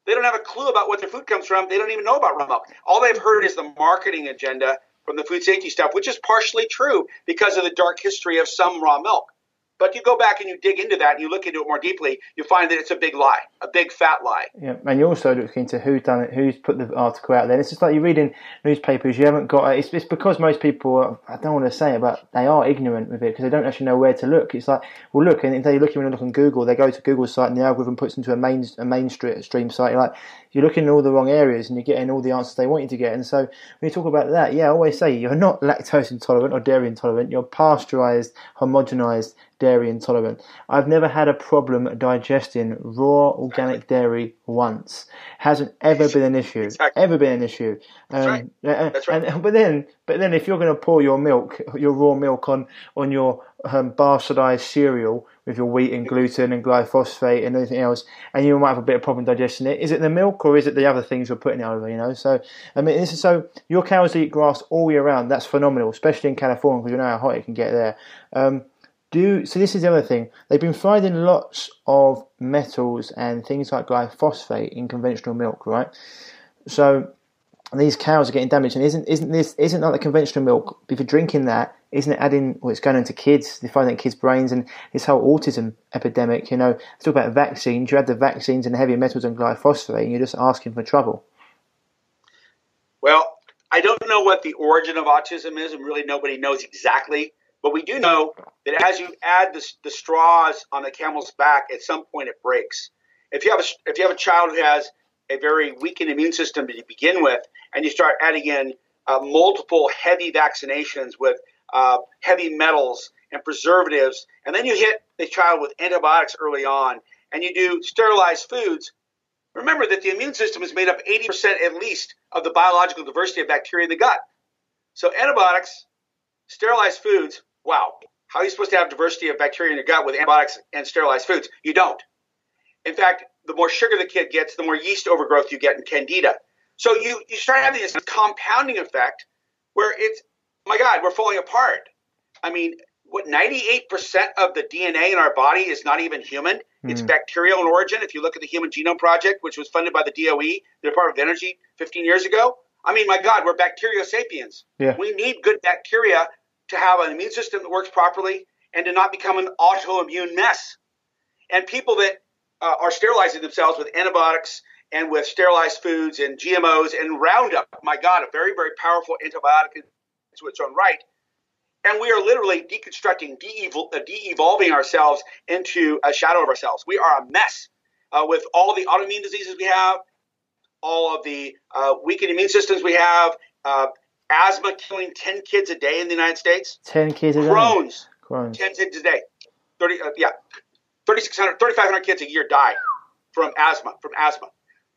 they don't have a clue about what their food comes from. They don't even know about raw milk. All they've heard is the marketing agenda from the food safety stuff, which is partially true because of the dark history of some raw milk. But you go back and you dig into that and you look into it more deeply, you find that it's a big lie, a big fat lie. Yeah, and you also look into who's done it, who's put the article out there. It's just like you're reading newspapers, you haven't got it's, it's because most people, are, I don't want to say it, but they are ignorant with it because they don't actually know where to look. It's like, well, look, and if they look, when you look on Google, they go to Google's site and the algorithm puts into a main a mainstream stream site. You're like, you're looking in all the wrong areas and you're getting all the answers they want you to get. And so when you talk about that, yeah, I always say you're not lactose intolerant or dairy intolerant, you're pasteurized, homogenized dairy intolerant. I've never had a problem digesting raw organic dairy once. Hasn't ever been an issue. Exactly. Ever been an issue. Um, That's right. That's right. And, but then, but then, if you're going to pour your milk, your raw milk on on your um, bastardized cereal with your wheat and gluten and glyphosate and everything else, and you might have a bit of problem digesting it. Is it the milk or is it the other things you're putting it over? You know, so I mean, this is so your cows eat grass all year round. That's phenomenal, especially in California because you know how hot it can get there. Um, do so. This is the other thing. They've been finding lots of metals and things like glyphosate in conventional milk, right? So these cows are getting damaged, and isn't isn't this isn't like the conventional milk? If you're drinking that, isn't it adding? Well, it's going into kids. They find that kids' brains and this whole autism epidemic. You know, talk about vaccines. You add the vaccines and the heavy metals and glyphosate, and you're just asking for trouble. Well, I don't know what the origin of autism is, and really nobody knows exactly but we do know that as you add the, the straws on the camel's back, at some point it breaks. If you have a, if you have a child who has a very weakened immune system to begin with, and you start adding in uh, multiple heavy vaccinations with uh, heavy metals and preservatives, and then you hit the child with antibiotics early on, and you do sterilized foods, remember that the immune system is made up 80% at least of the biological diversity of bacteria in the gut. So antibiotics, sterilized foods, wow, how are you supposed to have diversity of bacteria in your gut with antibiotics and sterilized foods? You don't. In fact, the more sugar the kid gets, the more yeast overgrowth you get in candida. So you, you start having this compounding effect where it's, oh my God, we're falling apart. I mean, what 98% of the DNA in our body is not even human. Mm. It's bacterial in origin. If you look at the Human Genome Project, which was funded by the DOE, the Department of Energy, 15 years ago, I mean, my God, we're bacteria sapiens. Yeah. We need good bacteria to have an immune system that works properly and to not become an autoimmune mess. And people that uh, are sterilizing themselves with antibiotics and with sterilized foods and GMOs and Roundup. My God, a very, very powerful antibiotic to its own right. And we are literally deconstructing, uh, de-evolving ourselves into a shadow of ourselves. We are a mess uh, with all the autoimmune diseases we have, all of the uh, weakened immune systems we have, uh, asthma killing 10 kids a day in the United States. 10 kids a day? Crohn's, Crohn's. 10 kids a day. 30, uh, yeah, 3,600, 3,500 kids a year die from asthma, from asthma.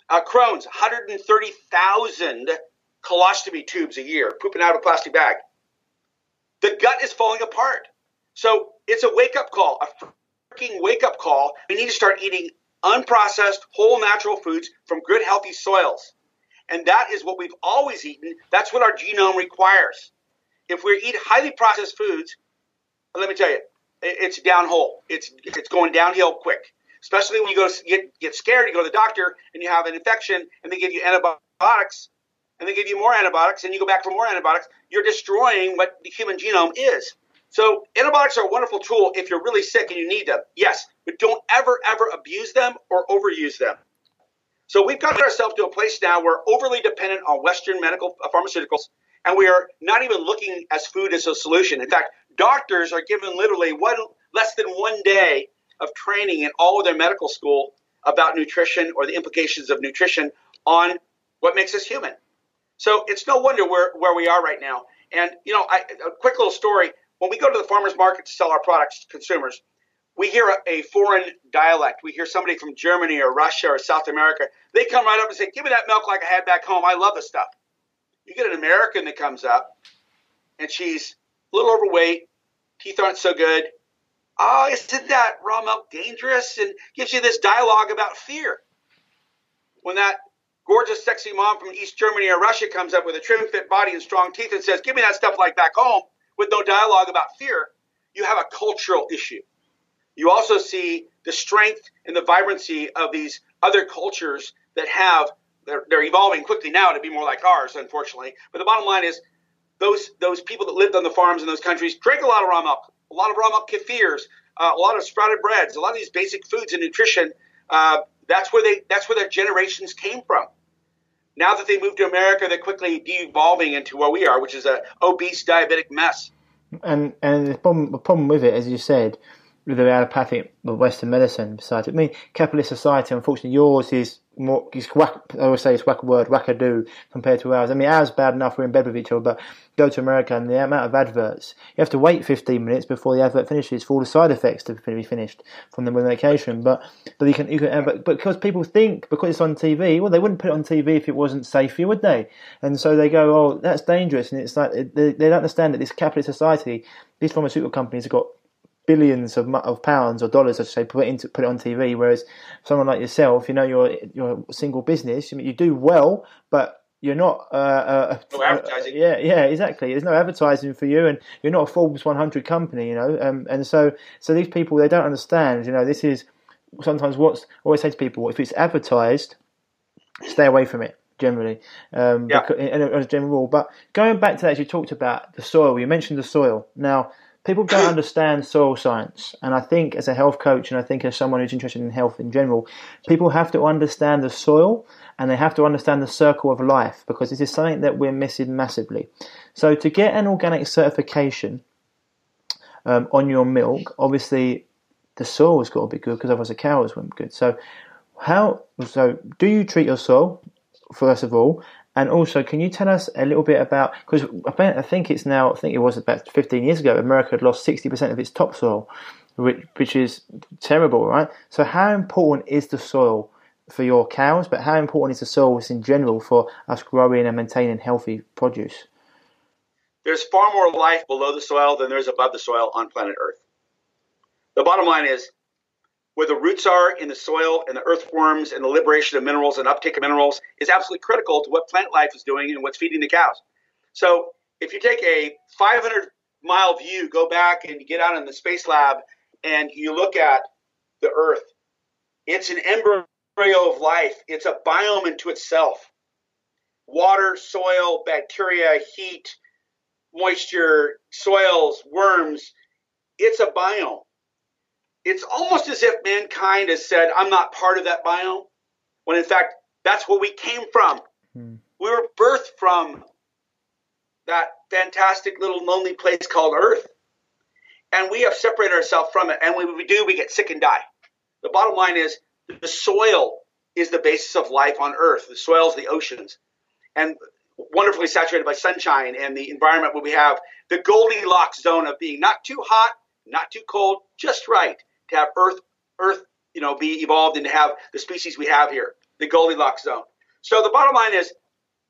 Uh, Crohn's, 130,000 colostomy tubes a year, pooping out of a plastic bag. The gut is falling apart. So it's a wake up call, a freaking wake up call. We need to start eating unprocessed, whole natural foods from good, healthy soils. And that is what we've always eaten. That's what our genome requires. If we eat highly processed foods, let me tell you, it's downhole. It's it's going downhill quick. Especially when you go get, get scared, you go to the doctor and you have an infection and they give you antibiotics and they give you more antibiotics and you go back for more antibiotics. You're destroying what the human genome is. So antibiotics are a wonderful tool if you're really sick and you need them. Yes, but don't ever, ever abuse them or overuse them. So we've got ourselves to a place now where we're overly dependent on Western medical uh, pharmaceuticals, and we are not even looking as food as a solution. In fact, doctors are given literally one less than one day of training in all of their medical school about nutrition or the implications of nutrition on what makes us human. So it's no wonder where, where we are right now. And, you know, I, a quick little story. When we go to the farmer's market to sell our products to consumers, we hear a, a, foreign dialect. We hear somebody from Germany or Russia or South America. They come right up and say, Give me that milk like I had back home. I love this stuff. You get an American that comes up and she's a little overweight, teeth aren't so good. Oh, isn't that raw milk dangerous? And gives you this dialogue about fear. When that gorgeous, sexy mom from East Germany or Russia comes up with a trim, fit body and strong teeth and says, Give me that stuff like back home with no dialogue about fear, you have a cultural issue. You also see the strength and the vibrancy of these other cultures that have, they're, they're evolving quickly now to be more like ours, unfortunately. But the bottom line is, those those people that lived on the farms in those countries drink a lot of raw milk, a lot of raw milk kefirs, uh, a lot of sprouted breads, a lot of these basic foods and nutrition. Uh, that's where they that's where their generations came from. Now that they moved to America, they're quickly devolving into where we are, which is a obese diabetic mess. And and the problem, the problem with it, as you said, the allopathic Western medicine, besides, I mean, capitalist society. Unfortunately, yours is more, is whack, I always say it's whack a word, wackadoo compared to ours. I mean, ours bad enough, we're in bed with each other, but go to America and the amount of adverts, you have to wait 15 minutes before the advert finishes for all the side effects to be finished from the medication. But, but you can, you can, but because people think, because it's on TV, well, they wouldn't put it on TV if it wasn't safe for you, would they? And so they go, oh, that's dangerous. And it's like, they, they don't understand that this capitalist society, these pharmaceutical companies have got billions of, of pounds or dollars, I should say, put into put it on TV. Whereas someone like yourself, you know, you're you're a single business. I mean, you do well, but you're not. Uh, uh, no advertising. Uh, yeah, yeah, exactly. There's no advertising for you, and you're not a Forbes 100 company, you know. Um, and so, so these people they don't understand. You know, this is sometimes what's I always say to people: if it's advertised, stay away from it generally, um, yeah. because, as a general rule. But going back to that, as you talked about the soil, you mentioned the soil. Now, people don't understand soil science. And I think as a health coach and I think as someone who's interested in health in general, people have to understand the soil and they have to understand the circle of life because this is something that we're missing massively. So to get an organic certification um, on your milk, obviously the soil has got to be good because otherwise the cows won't good. So how so do you treat your soil first of all and also, can you tell us a little bit about because I think it's now I think it was about 15 years ago America had lost 60% of its topsoil, which, which is terrible, right? So, how important is the soil for your cows? But how important is the soil in general for us growing and maintaining healthy produce? There's far more life below the soil than there's above the soil on planet Earth. The bottom line is where the roots are in the soil and the earthworms and the liberation of minerals and uptake of minerals is absolutely critical to what plant life is doing and what's feeding the cows. So if you take a 500 mile view, go back and get out in the space lab and you look at the earth, it's an embryo of life. It's a biome into itself. Water, soil, bacteria, heat, moisture, soils, worms. It's a biome it's almost as if mankind has said, I'm not part of that biome, when in fact, That's where we came from. Hmm. We were birthed from that fantastic little lonely place called Earth. And we have separated ourselves from it. And when we do, we get sick and die. The bottom line is the soil is the basis of life on Earth. The soil is the oceans. And wonderfully saturated by sunshine and the environment where we have the Goldilocks zone of being not too hot, not too cold, just right to have Earth, Earth, you know, be evolved and to have the species we have here, the Goldilocks zone. So the bottom line is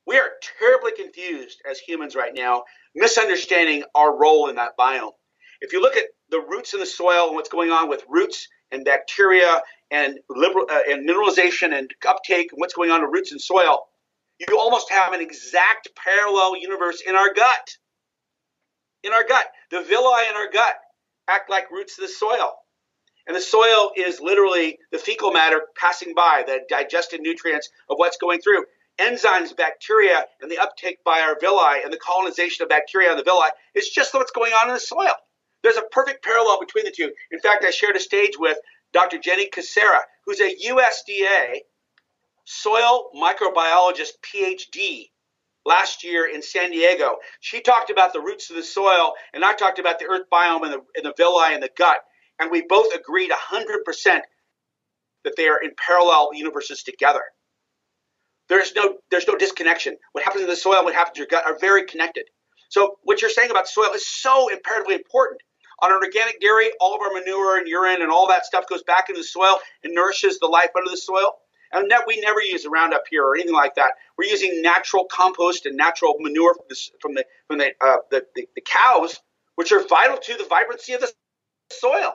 we are terribly confused as humans right now, misunderstanding our role in that biome. If you look at the roots in the soil and what's going on with roots and bacteria and liberal uh, and mineralization and uptake and what's going on with roots and soil, you almost have an exact parallel universe in our gut. In our gut, the villi in our gut act like roots of the soil. And the soil is literally the fecal matter passing by, the digested nutrients of what's going through. Enzymes, bacteria, and the uptake by our villi and the colonization of bacteria on the villi is just what's going on in the soil. There's a perfect parallel between the two. In fact, I shared a stage with Dr. Jenny Casera, who's a USDA soil microbiologist PhD last year in San Diego. She talked about the roots of the soil, and I talked about the earth biome and the, and the villi and the gut. And we both agreed 100% that they are in parallel universes together. There's no, there's no disconnection. What happens in the soil what happens in your gut are very connected. So what you're saying about soil is so imperatively important. On an organic dairy, all of our manure and urine and all that stuff goes back into the soil and nourishes the life under the soil. And that we never use Roundup here or anything like that. We're using natural compost and natural manure from the from the from the, uh, the, the, the cows, which are vital to the vibrancy of the soil.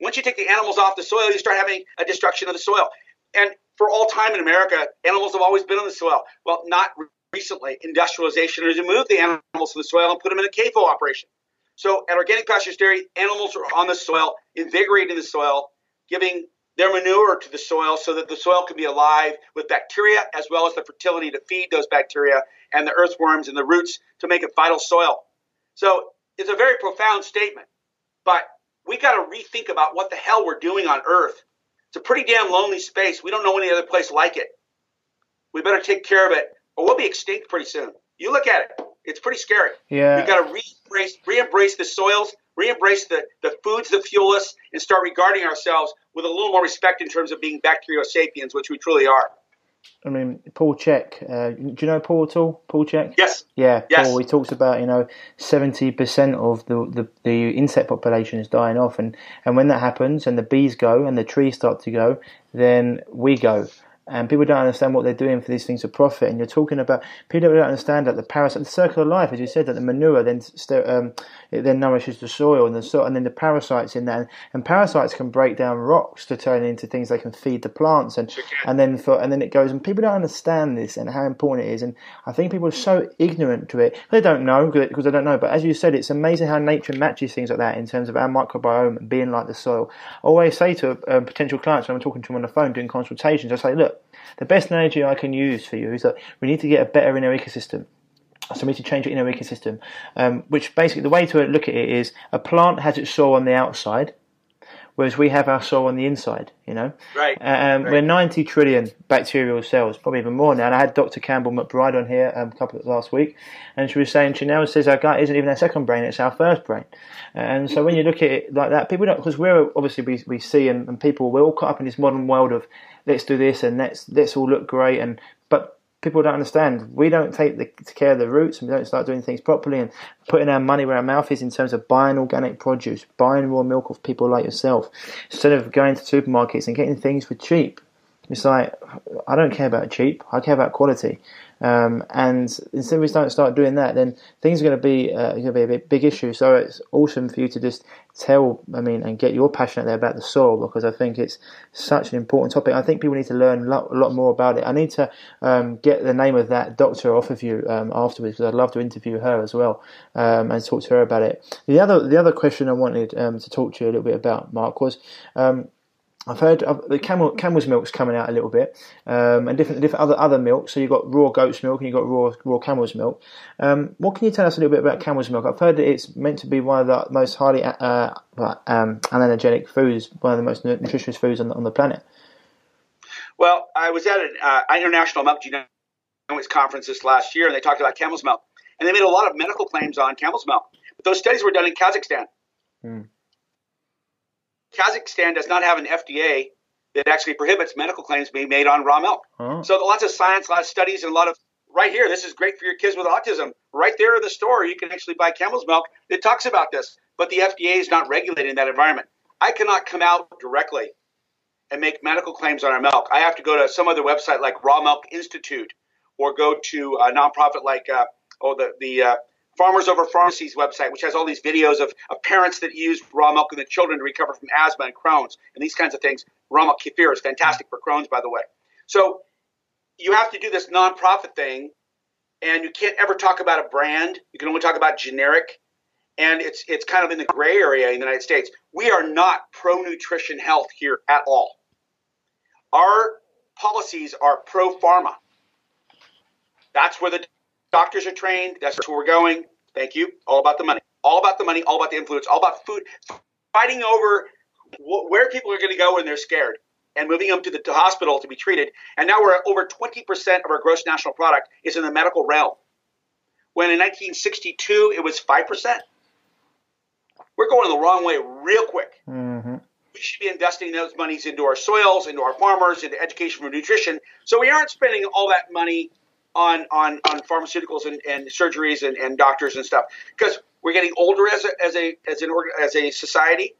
Once you take the animals off the soil, you start having a destruction of the soil. And for all time in America, animals have always been on the soil. Well, not recently. Industrialization has removed the animals from the soil and put them in a CAFO operation. So at Organic Pastures Dairy, animals are on the soil, invigorating the soil, giving their manure to the soil so that the soil can be alive with bacteria as well as the fertility to feed those bacteria and the earthworms and the roots to make it vital soil. So it's a very profound statement, but we got to rethink about what the hell we're doing on Earth. It's a pretty damn lonely space. We don't know any other place like it. We better take care of it, or we'll be extinct pretty soon. You look at it; it's pretty scary. Yeah, we got to re-embrace, re-embrace the soils re-embrace the, the foods that fuel us and start regarding ourselves with a little more respect in terms of being bacterial sapiens, which we truly are. I mean, Paul Chek. Uh, do you know Paul at all? Paul Chek. Yes. Yeah, yes. Paul. He talks about you know seventy percent of the, the, the insect population is dying off, and and when that happens, and the bees go, and the trees start to go, then we go and people don't understand what they're doing for these things of profit. And you're talking about people don't understand that the parasite, the circle of life, as you said, that the manure then um, it then nourishes the soil and the soil, and then the parasites in there. and parasites can break down rocks to turn into things they can feed the plants, and and then for and then it goes, and people don't understand this and how important it is. And I think people are so ignorant to it. They don't know because they don't know. But as you said, it's amazing how nature matches things like that in terms of our microbiome being like the soil. I always say to um, potential clients when I'm talking to them on the phone doing consultations, I say, look the best analogy I can use for you is that we need to get a better inner ecosystem. So we need to change your inner ecosystem, um, which basically the way to look at it is a plant has its soil on the outside, whereas we have our soil on the inside. You know, right? Um, right. We're 90 trillion bacterial cells, probably even more now. And I had Dr. Campbell McBride on here um, a couple of last week, and she was saying she now says our gut isn't even our second brain; it's our first brain. And so when you look at it like that, people don't because we're obviously we, we see and, and people we're all caught up in this modern world of let's do this and let's let's all look great and but people don't understand. We don't take the, care of the roots and we don't start doing things properly and putting our money where our mouth is in terms of buying organic produce buying raw milk of people like yourself instead of going to supermarkets and getting things for cheap. It's like I don't care about cheap. I care about quality um, and until we don't start doing that, then things are going to be uh, going to be a big, big issue. So it's awesome for you to just tell, I mean, and get your passion out there about the soil because I think it's such an important topic. I think people need to learn a lot, a lot more about it. I need to um, get the name of that doctor off of you um, afterwards because I'd love to interview her as well um, and talk to her about it. The other the other question I wanted um, to talk to you a little bit about, Mark, was um, I've heard of the camel camel's milk's coming out a little bit, um, and different different other other milk. So you've got raw goat's milk and you've got raw raw camel's milk. Um, what can you tell us a little bit about camel's milk? I've heard that it's meant to be one of the most highly uh, um, foods, one of the most nutritious foods on the, on the planet. Well, I was at an uh, international milk genomics conference this last year, and they talked about camel's milk, and they made a lot of medical claims on camel's milk. But those studies were done in Kazakhstan. Hmm. Kazakhstan does not have an FDA that actually prohibits medical claims being made on raw milk. Oh. So lots of science, lots of studies, and a lot of right here. This is great for your kids with autism. Right there in the store, you can actually buy camel's milk. It talks about this, but the FDA is not regulating that environment. I cannot come out directly and make medical claims on our milk. I have to go to some other website like Raw Milk Institute, or go to a nonprofit like uh, oh the the uh, Farmers Over Pharmacies website, which has all these videos of, of parents that use raw milk in the children to recover from asthma and Crohn's and these kinds of things. Raw milk kefir is fantastic for Crohn's, by the way. So you have to do this nonprofit thing, and you can't ever talk about a brand. You can only talk about generic, and it's it's kind of in the gray area in the United States. We are not pro nutrition health here at all. Our policies are pro pharma. That's where the doctors are trained. That's where we're going. Thank you. All about the money. All about the money. All about the influence. All about food. Fighting over where people are going to go when they're scared and moving them to the to hospital to be treated. And now we're at over 20% of our gross national product is in the medical realm. When in 1962 it was 5%. We're going the wrong way real quick. Mm-hmm. We should be investing those monies into our soils, into our farmers, into education for nutrition. So we aren't spending all that money on on, on pharmaceuticals and, and surgeries and, and doctors and stuff because we're getting older as a as a as an as a society,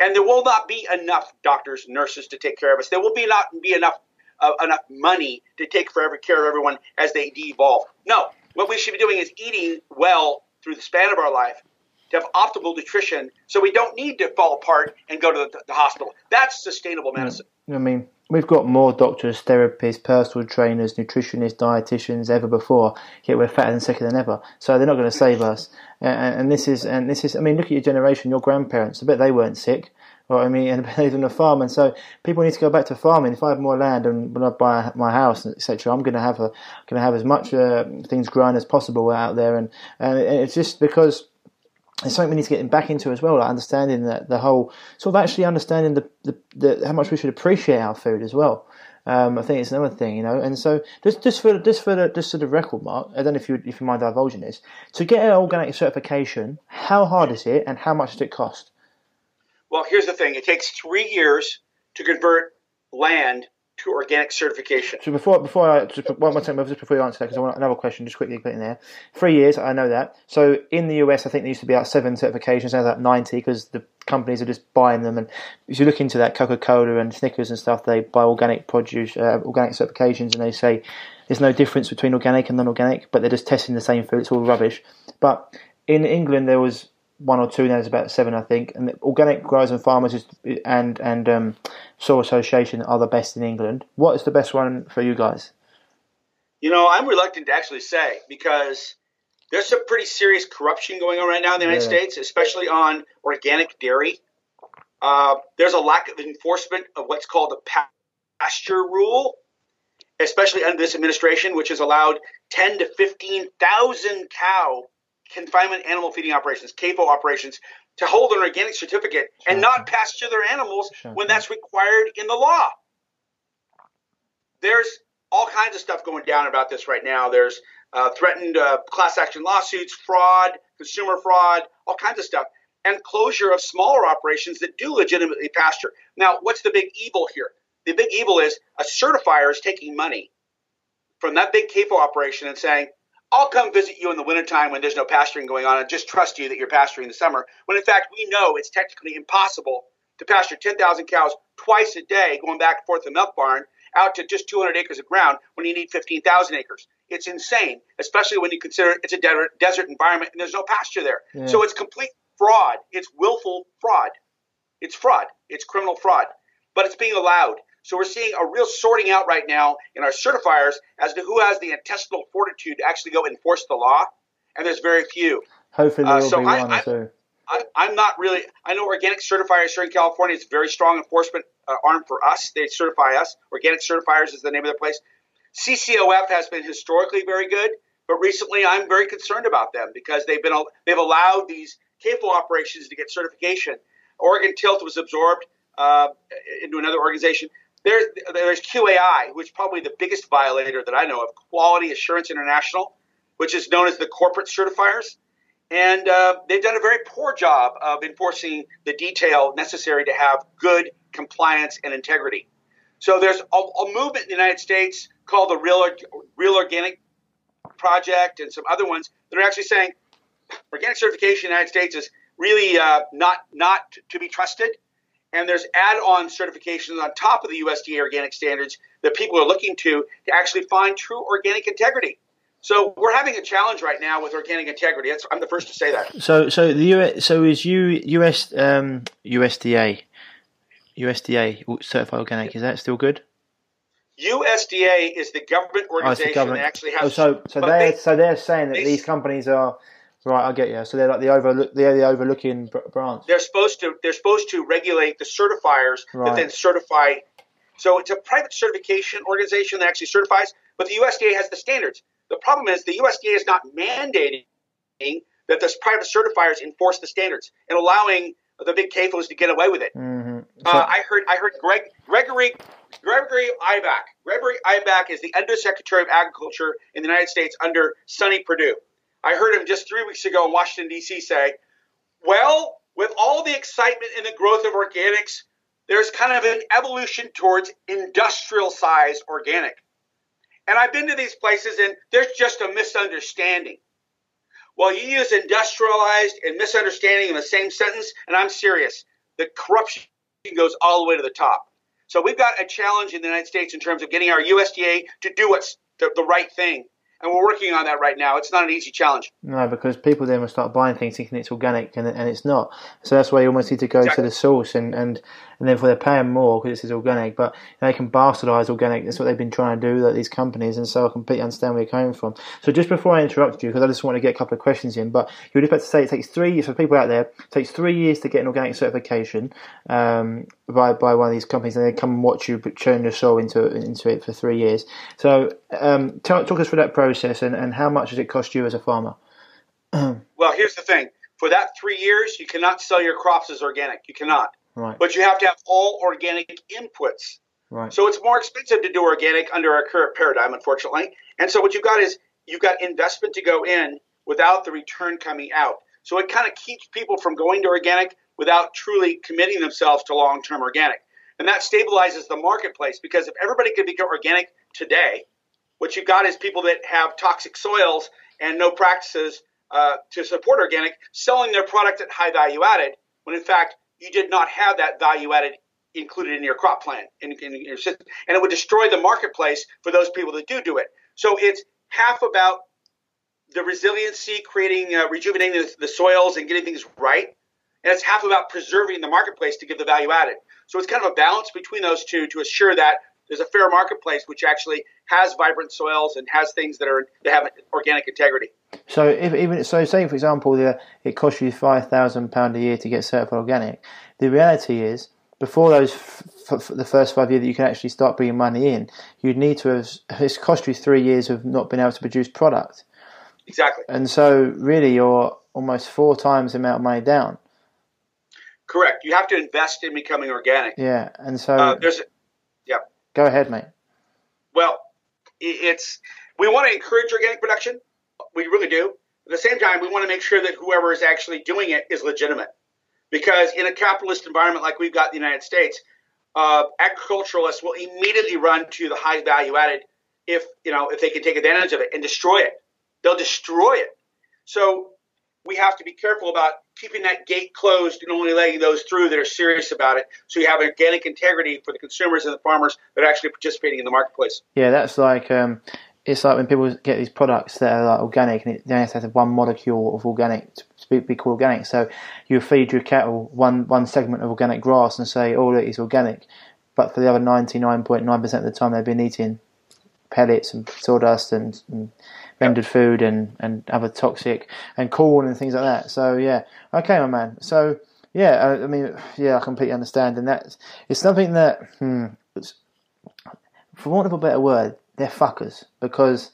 and there will not be enough doctors nurses to take care of us. There will be not be enough uh, enough money to take for every care of everyone as they de-evolve. No, what we should be doing is eating well through the span of our life to have optimal nutrition so we don't need to fall apart and go to the, the hospital. That's sustainable medicine. I mean, we've got more doctors, therapists, personal trainers, nutritionists, dietitians ever before. Yet we're fatter and sicker than ever. So they're not going to save us. And, and this is, and this is. I mean, look at your generation, your grandparents. I bet they weren't sick. Right, I mean, and they lived on a farm, and so people need to go back to farming. If I have more land and when I buy my house, etc., I'm going to have a, going to have as much uh, things growing as possible out there, and and it's just because it's something we need to get back into as well, like understanding that the whole sort of actually understanding the, the, the how much we should appreciate our food as well. Um, I think it's another thing, you know. And so, just just for just for the, just for the record, Mark, I don't know if you if you mind divulging this. To get an organic certification, how hard is it, and how much does it cost? Well, here's the thing: it takes three years to convert land to organic certification. So before before I just one more time just before you answer that because I want another question just quickly put in there. Three years, I know that. So in the US, I think there used to be about seven certifications. Now that ninety because the companies are just buying them. And if you look into that, Coca Cola and Snickers and stuff, they buy organic produce, uh, organic certifications, and they say there's no difference between organic and non-organic, but they're just testing the same food. It's all rubbish. But in England, there was one or two. Now there's about seven, I think. And organic growers and farmers is, and and um, soil association are the best in England. What is the best one for you guys? You know, I'm reluctant to actually say because there's some pretty serious corruption going on right now in the United yeah. States, especially on organic dairy. Uh, there's a lack of enforcement of what's called the pasture rule, especially under this administration, which has allowed 10 to 15,000 cow confinement animal feeding operations, CAFO operations, to hold an organic certificate sure. and not pasture their animals sure. when that's required in the law. There's all kinds of stuff going down about this right now. There's uh, threatened uh, class action lawsuits, fraud, consumer fraud, all kinds of stuff, and closure of smaller operations that do legitimately pasture. Now, what's the big evil here? The big evil is a certifier is taking money from that big CAFO operation and saying, I'll come visit you in the wintertime when there's no pasturing going on and just trust you that you're pasturing in the summer. When in fact, we know it's technically impossible to pasture 10,000 cows twice a day going back and forth the milk barn out to just 200 acres of ground when you need 15,000 acres. It's insane, especially when you consider it's a de- desert environment and there's no pasture there. Yeah. So it's complete fraud. It's willful fraud. It's fraud. It's criminal fraud. But it's being allowed. So we're seeing a real sorting out right now in our certifiers as to who has the intestinal fortitude to actually go enforce the law, and there's very few. Hopefully, there uh, so be I, one I, too. I, am not really. I know organic certifiers here in California. It's a very strong enforcement uh, arm for us. They certify us. Organic certifiers is the name of the place. CCOF has been historically very good, but recently I'm very concerned about them because they've been they've allowed these CAFO operations to get certification. Oregon Tilth was absorbed uh, into another organization There's there's QAI, which is probably the biggest violator that I know of, Quality Assurance International, which is known as the corporate certifiers, and uh, they've done a very poor job of enforcing the detail necessary to have good compliance and integrity. So there's a, a movement in the United States called the Real Real Organic Project and some other ones that are actually saying organic certification in the United States is really uh, not not to be trusted. And there's add-on certifications on top of the USDA organic standards that people are looking to to actually find true organic integrity. So we're having a challenge right now with organic integrity. That's, I'm the first to say that. So, so the US, so is U, US um, USDA USDA certified organic? Is that still good? USDA is the government organization oh, the government. that actually has. Oh, so so they so they're saying that they, these companies are right. I get you. So they're like the overlook. They're the overlooking branch. They're supposed to. They're supposed to regulate the certifiers right. that then certify. So it's a private certification organization that actually certifies, but the USDA has the standards. The problem is the USDA is not mandating that the private certifiers enforce the standards and allowing the big CAFOs to get away with it. Mm-hmm. So, uh, I heard I heard Greg Gregory Gregory Ibach. Gregory Ibach is the Undersecretary of Agriculture in the United States under Sonny Perdue. I heard him just three weeks ago in Washington D.C. say, "Well, with all the excitement and the growth of organics, there's kind of an evolution towards industrial size organic." And I've been to these places, and there's just a misunderstanding. Well, you use industrialized and misunderstanding in the same sentence, and I'm serious. The corruption goes all the way to the top. So we've got a challenge in the United States in terms of getting our USDA to do what's the, the right thing and we're working on that right now. It's not an easy challenge. No, because people then will start buying things thinking it's organic and, and it's not. So that's why you almost need to go exactly. to the source and, and, and therefore they're paying more because this is organic. But they can bastardize organic. That's what they've been trying to do, like these companies. And so I completely understand where you're coming from. So just before I interrupt you, because I just want to get a couple of questions in, but you were just about to say it takes three years for people out there. It takes three years to get an organic certification um, by by one of these companies, and they come and watch you turn your soul into into it for three years. So um, talk, talk us through that process process and, and how much does it cost you as a farmer? well, here's the thing. For that three years, you cannot sell your crops as organic. You cannot. Right. But you have to have all organic inputs. Right. So it's more expensive to do organic under our current paradigm, unfortunately. And so what you've got is you've got investment to go in without the return coming out. So it kind of keeps people from going to organic without truly committing themselves to long-term organic. And that stabilizes the marketplace because if everybody could become organic today, what you've got is people that have toxic soils and no practices uh, to support organic selling their product at high value added when in fact you did not have that value added included in your crop plan in, in, your system. and it would destroy the marketplace for those people that do do it so it's half about the resiliency creating uh, rejuvenating the, the soils and getting things right and it's half about preserving the marketplace to give the value added so it's kind of a balance between those two to assure that there's a fair marketplace which actually has vibrant soils and has things that are that have organic integrity. So if even so, say for example, the, it costs you five thousand pound a year to get certified organic. The reality is, before those f- f- the first five years that you can actually start bringing money in, you'd need to have it's cost you three years of not being able to produce product. Exactly. And so really, you're almost four times the amount of money down. Correct. You have to invest in becoming organic. Yeah, and so uh, there's. Go ahead, mate. Well, it's we want to encourage organic production. We really do. At the same time, we want to make sure that whoever is actually doing it is legitimate. Because in a capitalist environment like we've got in the United States, uh, agriculturalists will immediately run to the high value added if you know if they can take advantage of it and destroy it. They'll destroy it. So we have to be careful about keeping that gate closed and only letting those through that are serious about it. So you have organic integrity for the consumers and the farmers that are actually participating in the marketplace. Yeah, that's like um, it's like when people get these products that are like organic and it, they only have have one molecule of organic to be called organic. So you feed your cattle one one segment of organic grass and say, "Oh, it's organic," but for the other ninety nine point nine percent of the time they've been eating pellets and sawdust and, and rendered food and, and other toxic and corn and things like that. So yeah, okay, my man. So yeah, I, I mean, yeah, I completely understand, and that it's something that, hmm, for want of a better word, they're fuckers because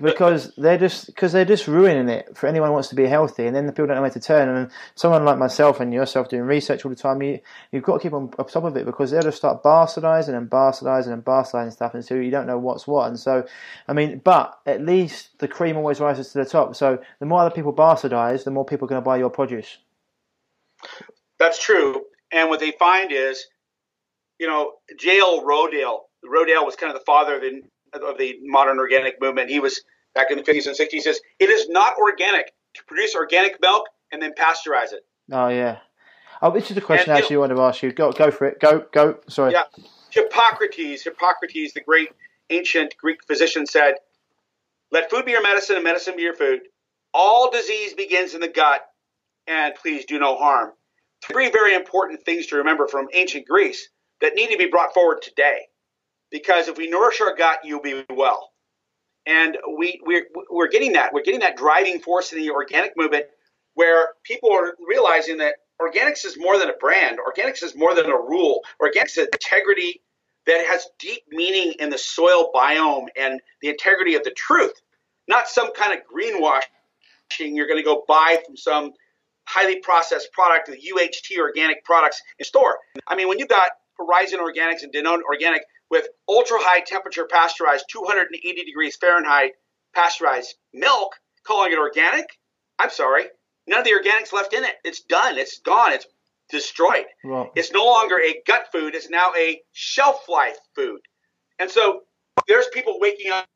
because they're just because they're just ruining it for anyone who wants to be healthy, and then the people don't know where to turn. And someone like myself and yourself doing research all the time, you you've got to keep on, top of it because they'll just start bastardizing and bastardizing and bastardizing stuff until you don't know what's what. And so, I mean, but at least the cream always rises to the top. So the more other people bastardize, the more people are going to buy your produce. That's true. And what they find is, you know, J.I. Rodale. Rodale was kind of the father of the of the modern organic movement. He was back in the 50s and 60s. He says it is not organic to produce organic milk and then pasteurize it. Oh yeah. Oh, this is the question and, actually you know, I wanted to ask you. Go, go for it. Go, go. Sorry. Yeah. Hippocrates, Hippocrates, the great ancient Greek physician, said, "Let food be your medicine, and medicine be your food. All disease begins in the gut, and please do no harm." Three very important things to remember from ancient Greece that need to be brought forward today because if we nourish our gut, you'll be well. And we, we're, we're getting that. We're getting that driving force in the organic movement where people are realizing that organics is more than a brand. Organics is more than a rule. Organics is integrity that has deep meaning in the soil biome and the integrity of the truth, not some kind of greenwashing you're going to go buy from some highly processed product, the UHT organic products in store. I mean, when you've got Horizon Organics and Danone Organic with ultra high temperature pasteurized 280 degrees Fahrenheit pasteurized milk, calling it organic. I'm sorry, none of the organics left in it. It's done. It's gone. It's destroyed. Well, it's no longer a gut food. It's now a shelf life food. And so there's people waking up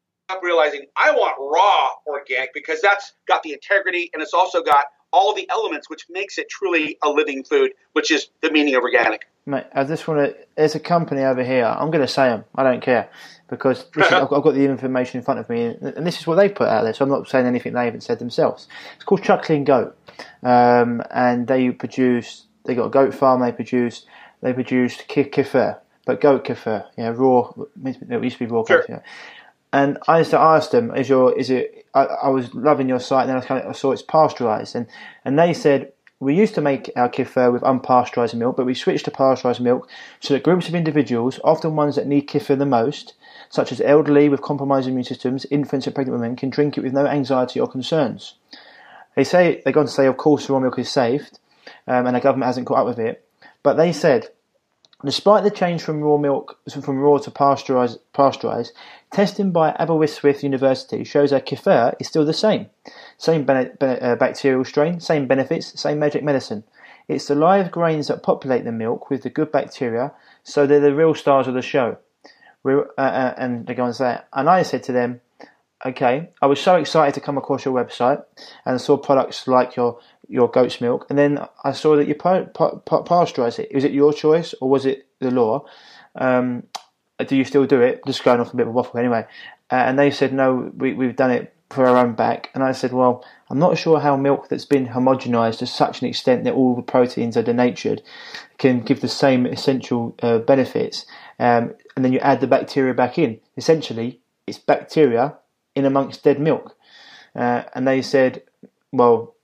realizing I want raw organic because that's got the integrity and it's also got all the elements which makes it truly a living food, which is the meaning of organic. Mate, I just want to. There's a company over here. I'm going to say them. I don't care because is, I've, got, I've, got, the information in front of me, and this is what they put out there. So I'm not saying anything they haven't said themselves. It's called Chuckling Goat, um, and they produce. They got a goat farm. They produced. They produced kefir, but goat kefir. Yeah, raw. It used to be raw sure. kefir. And I used to ask them, "Is your is it?" I, I was loving your site, and then I, kind of, I saw it's pasteurized, and and they said we used to make our kefir with unpasteurized milk, but we switched to pasteurized milk so that groups of individuals, often ones that need kefir the most, such as elderly with compromised immune systems, infants and pregnant women, can drink it with no anxiety or concerns. They say they go on to say, of course, raw milk is safe, um, and the government hasn't caught up with it. But they said, despite the change from raw milk from raw to pasteurized, pasteurized testing by Aberystwyth University shows that kefir is still the same. Same uh, bacterial strain, same benefits, same magic medicine. It's the live grains that populate the milk with the good bacteria, so they're the real stars of the show. Uh, uh, and they go to say, and I said to them, okay, I was so excited to come across your website and saw products like your your goat's milk, and then I saw that you pa- pa- pa- pasteurize it. It your choice or was it the law? Um, do you still do it? Just going off a bit of a waffle anyway. Uh, and they said, no, we, we've done it for our own back. And I said, well, I'm not sure how milk that's been homogenized to such an extent that all the proteins are denatured can give the same essential uh, benefits. Um, and then you add the bacteria back in. Essentially, it's bacteria in amongst dead milk. Uh, and they said, well,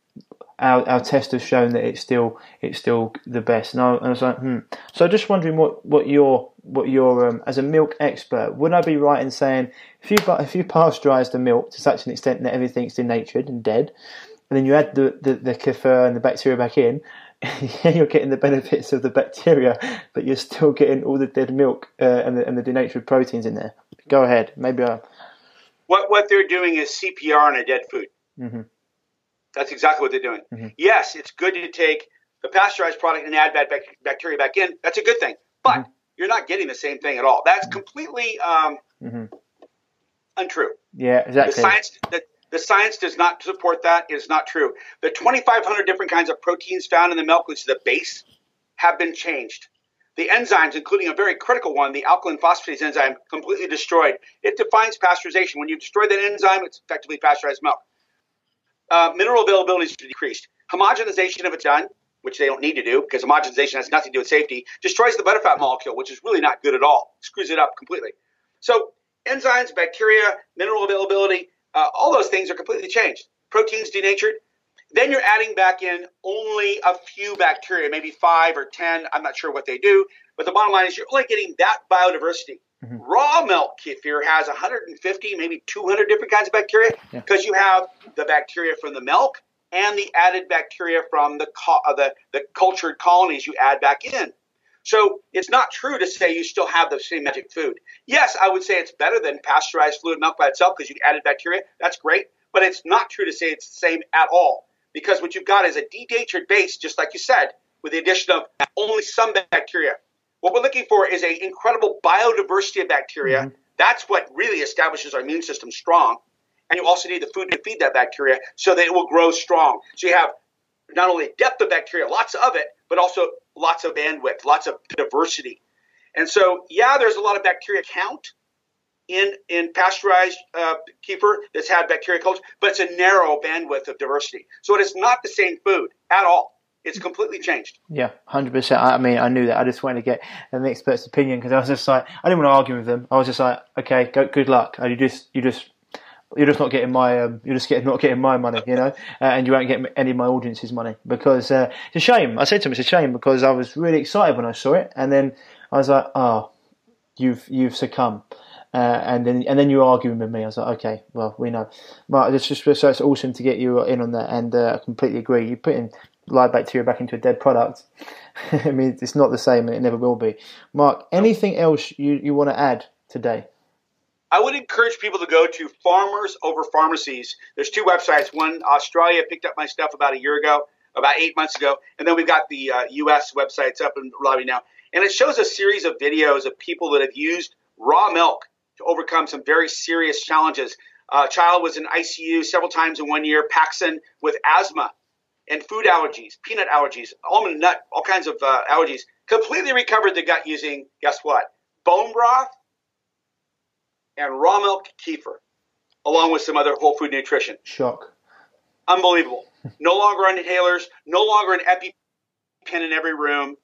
our, our test has shown that it's still it's still the best. And I, and I was like, hmm. So just wondering what what your what your um, as a milk expert would I be right in saying if you if you pasteurise the milk to such an extent that everything's denatured and dead, and then you add the the, the kefir and the bacteria back in, you're getting the benefits of the bacteria, but you're still getting all the dead milk uh, and the and the denatured proteins in there. Go ahead, maybe I. What what they're doing is CPR on a dead food. Mm-hmm. That's exactly what they're doing. Mm-hmm. Yes, it's good to take the pasteurized product and add bad bacteria back in. That's a good thing, but mm-hmm. you're not getting the same thing at all. That's completely um, mm-hmm. untrue. Yeah, exactly. The science, the, the science does not support that. It is not true. The 2,500 different kinds of proteins found in the milk, which is the base, have been changed. The enzymes, including a very critical one, the alkaline phosphatase enzyme, completely destroyed. It defines pasteurization. When you destroy that enzyme, it's effectively pasteurized milk uh, mineral availability is decreased. Homogenization, of a done, which they don't need to do because homogenization has nothing to do with safety, destroys the butterfat molecule, which is really not good at all. Screws it up completely. So enzymes, bacteria, mineral availability, uh, all those things are completely changed. Proteins denatured. Then you're adding back in only a few bacteria, maybe five or ten. I'm not sure what they do, but the bottom line is you're only getting that biodiversity. Mm-hmm. Raw milk kefir has 150, maybe 200 different kinds of bacteria because yeah. you have the bacteria from the milk and the added bacteria from the, uh, the, the cultured colonies you add back in. So it's not true to say you still have the same magic food. Yes, I would say it's better than pasteurized fluid milk by itself because you added bacteria. That's great. But it's not true to say it's the same at all because what you've got is a denatured base, just like you said, with the addition of only some bacteria. What we're looking for is an incredible biodiversity of bacteria. Mm-hmm. That's what really establishes our immune system strong. And you also need the food to feed that bacteria so that it will grow strong. So you have not only depth of bacteria, lots of it, but also lots of bandwidth, lots of diversity. And so, yeah, there's a lot of bacteria count in in pasteurized uh, kefir that's had bacteria culture, but it's a narrow bandwidth of diversity. So it is not the same food at all. It's completely changed. Yeah, hundred percent. I mean, I knew that. I just wanted to get an expert's opinion because I was just like, I didn't want to argue with them. I was just like, okay, go, good luck. You just, you just you're just not getting my um, you're just getting not getting my money, you know, uh, and you won't get any of my audience's money because uh, it's a shame. I said to him, it's a shame because I was really excited when I saw it, and then I was like, oh, you've you've succumbed. Uh, and then and then you're arguing with me. I was like, okay, well, we know. But it's just so it's awesome to get you in on that, and uh, I completely agree. You put in live bacteria back into a dead product. I mean, it's not the same, and it never will be. Mark, anything else you, you want to add today? I would encourage people to go to Farmers Over Pharmacies. There's two websites. One, Australia picked up my stuff about a year ago, about eight months ago, and then we've got the uh, U.S. websites up and running now. And it shows a series of videos of people that have used raw milk to overcome some very serious challenges. Uh, child was in ICU several times in one year, Paxson with asthma and food allergies, peanut allergies, almond nut, all kinds of uh, allergies. Completely recovered the gut using, guess what? Bone broth and raw milk kefir, along with some other whole food nutrition. Shock. Unbelievable. no longer on inhalers, no longer an EpiPen in every room,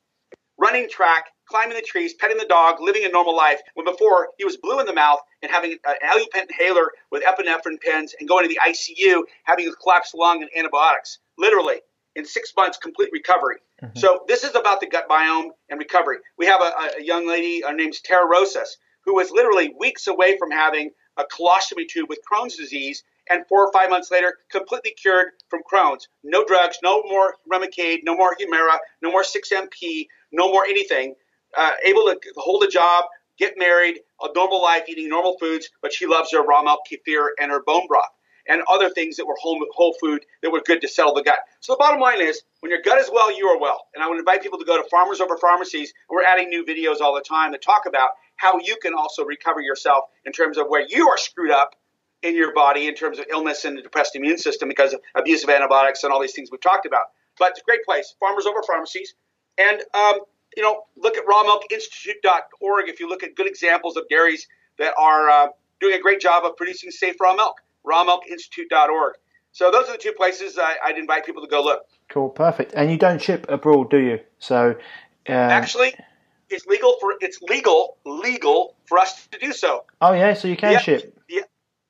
running track, climbing the trees, petting the dog, living a normal life. When before he was blue in the mouth and having an EpiPen inhaler with epinephrine pens and going to the ICU, having a collapsed lung and antibiotics. Literally, in six months, complete recovery. Mm-hmm. So this is about the gut biome and recovery. We have a, a young lady, her name's Tara Rosas who was literally weeks away from having a colostomy tube with Crohn's disease, and four or five months later, completely cured from Crohn's. No drugs, no more Remicade, no more Humira, no more 6MP, no more anything. Uh, able to hold a job, get married, a normal life, eating normal foods, but she loves her raw milk kefir and her bone broth and other things that were whole, whole food that were good to settle the gut. So the bottom line is, when your gut is well, you are well. And I would invite people to go to Farmers Over Pharmacies. And we're adding new videos all the time that talk about how you can also recover yourself in terms of where you are screwed up in your body in terms of illness and the depressed immune system because of abuse of antibiotics and all these things we've talked about. But it's a great place, Farmers Over Pharmacies. And, um, you know, look at rawmilkinstitute.org if you look at good examples of dairies that are uh, doing a great job of producing safe raw milk, rawmilkinstitute.org. So those are the two places I, would invite people to go look. Cool, perfect. And you don't ship abroad, do you? So uh, actually, it's legal for it's legal legal for us to do so. Oh yeah, so you can ship. The,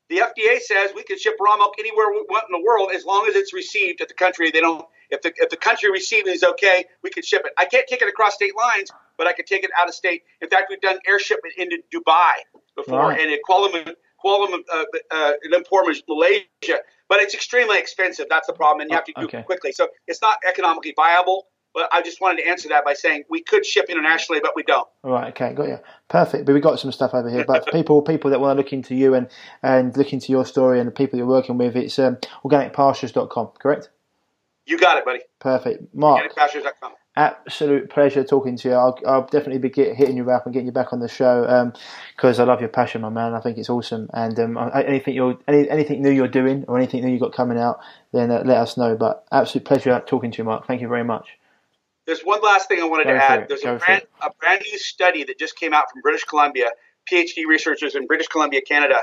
the FDA says we can ship raw milk anywhere we want in the world as long as it's received at the country. They don't. If the if the country receiving is okay, we can ship it. I can't take it across state lines, but I can take it out of state. In fact, we've done air shipment into Dubai before right. and in Kuala Kuala uh, uh, Lumpur, Malaysia. But it's extremely expensive. That's the problem, and you have to do okay. it quickly. So it's not economically viable. But I just wanted to answer that by saying we could ship internationally, but we don't. All right, okay, got you. Perfect. But we got some stuff over here. But people, people that want to look into you and and look into your story and the people you're working with, it's um, organicpastures.com, correct? You got it, buddy. Perfect, Mark. Organicpastures.com. Absolute pleasure talking to you. I'll, I'll definitely be get, hitting you up and getting you back on the show because um, I love your passion, my man. I think it's awesome. And um, anything you're any, anything new you're doing or anything new you got coming out, then uh, let us know. But absolute pleasure talking to you, Mark. Thank you very much. There's one last thing I wanted Go to add. There's a brand, a brand new study that just came out from British Columbia, PhD researchers in British Columbia, Canada.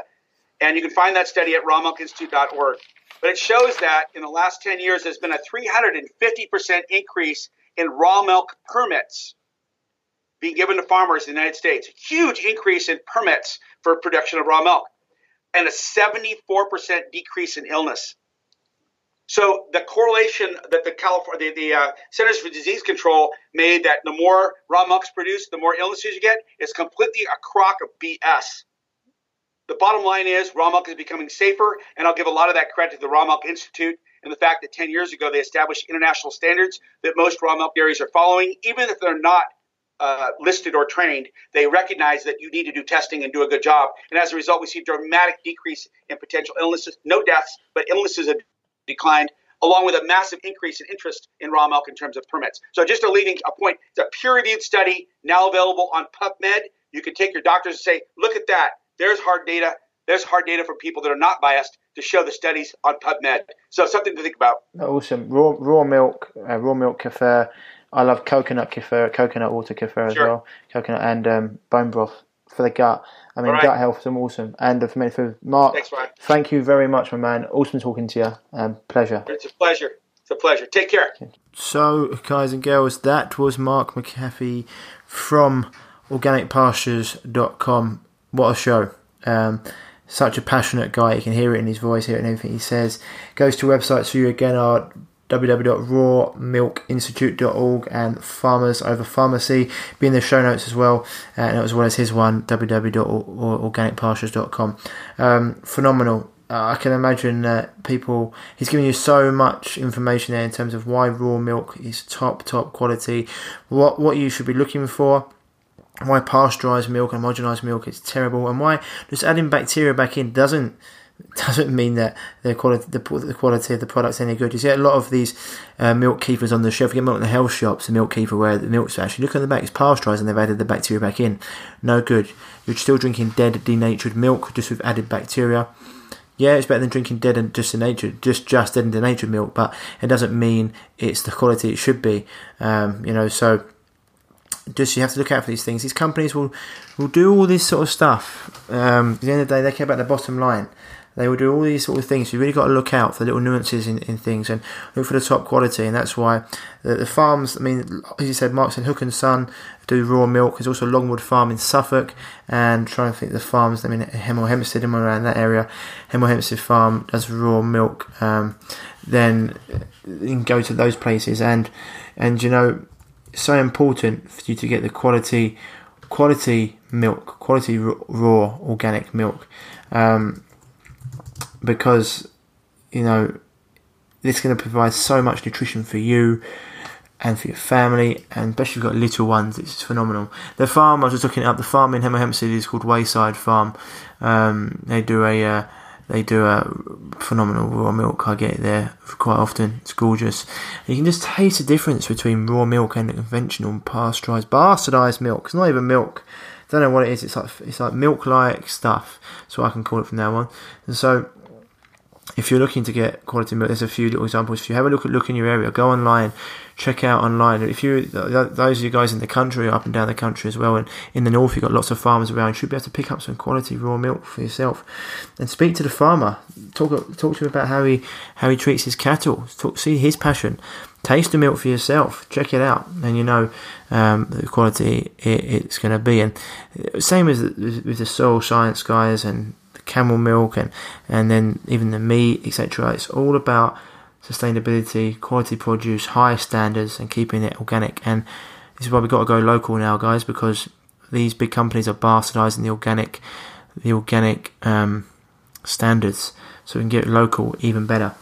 And you can find that study at rawmilkinstitute.org. But it shows that in the last 10 years, there's been a 350% increase in raw milk permits being given to farmers in the United States. A huge increase in permits for production of raw milk, and a 74% decrease in illness. So the correlation that the California, the, the uh, Centers for Disease Control made that the more raw milk's produced, the more illnesses you get is completely a crock of BS. The bottom line is raw milk is becoming safer, and I'll give a lot of that credit to the Raw Milk Institute and the fact that 10 years ago they established international standards that most raw milk dairies are following, even if they're not uh, listed or trained, they recognize that you need to do testing and do a good job. And as a result, we see a dramatic decrease in potential illnesses, no deaths, but illnesses have declined, along with a massive increase in interest in raw milk in terms of permits. So just a leading a point, it's a peer-reviewed study now available on PubMed. You can take your doctors and say, look at that. There's hard data. There's hard data from people that are not biased to show the studies on PubMed. So something to think about. Awesome. Raw, raw milk, uh, raw milk kefir. I love coconut kefir, coconut water kefir as Sure. well. Coconut and um, bone broth for the gut. I mean, right. gut health is awesome. And for me, for Mark, Thanks, Ryan. thank you very much, my man. Awesome talking to you. Um, pleasure. It's a pleasure. It's a pleasure. Take care. So, guys and girls, that was Mark McAfee from organicpastures.com. What a show. Um, such a passionate guy. You can hear it in his voice, hear it in everything he says. Goes to websites for you again are www.rawmilkinstitute.org and Farmers Over Pharmacy. Be in the show notes as well, uh, and as well as his one, www.organicpastures.com. Um, phenomenal. Uh, I can imagine that people. He's giving you so much information there in terms of why raw milk is top top quality, what what you should be looking for, why pasteurized milk and homogenized milk is terrible, and why just adding bacteria back in doesn't doesn't mean that the quality the, the quality of the product's any good. You see a lot of these uh, milk kefirs on the shelf. You get milk in the health shops, the milk kefir where the milk's actually look on the back, it's pasteurized and they've added the bacteria back in. No good. You're still drinking dead, denatured milk just with added bacteria. Yeah, it's better than drinking dead and just denatured, just just dead and denatured milk, but it doesn't mean it's the quality it should be. Um, you know, so just you have to look out for these things. These companies will will do all this sort of stuff. Um, at the end of the day, they care about the bottom line. They will do all these sort of things. You've really got to look out for little nuances in, in things and look for the top quality. And that's why the, the farms. I mean, as you said, Marks said Hook and Son do raw milk. There's also Longwood Farm in Suffolk, and trying to think the farms. I mean, Hemel Hempstead and around that area. Hemel Hempstead Farm does raw milk. Um, then you can go to those places and and you know so important for you to get the quality quality milk, quality raw organic milk, um, because you know this is going to provide so much nutrition for you and for your family, and especially if you've got little ones, it's phenomenal. The farm I was just looking up. The farm in Hemel Hempstead is called Wayside Farm. Um, they do a uh, they do a phenomenal raw milk. I get it there quite often. It's gorgeous. And you can just taste the difference between raw milk and the conventional pasteurized, bastardized milk. It's not even milk. I Don't know what it is. It's like it's like milk-like stuff. So I can call it from now on. And so if you're looking to get quality milk, there's a few little examples. If you have a look at look in your area, go online, check out online. If you those of you guys in the country, up and down the country as well, and in the north, you've got lots of farmers around. You should be able to pick up some quality raw milk for yourself, and speak to the farmer. Talk talk to him about how he how he treats his cattle. Talk, see his passion. Taste the milk for yourself. Check it out, and you know um, the quality it, it's going to be. And same as with the soil science guys and camel milk and and then even the meat etc it's all about sustainability quality produce higher standards and keeping it organic. And this is why we've got to go local now guys because these big companies are bastardizing the organic the organic um, standards. So we can get local even better.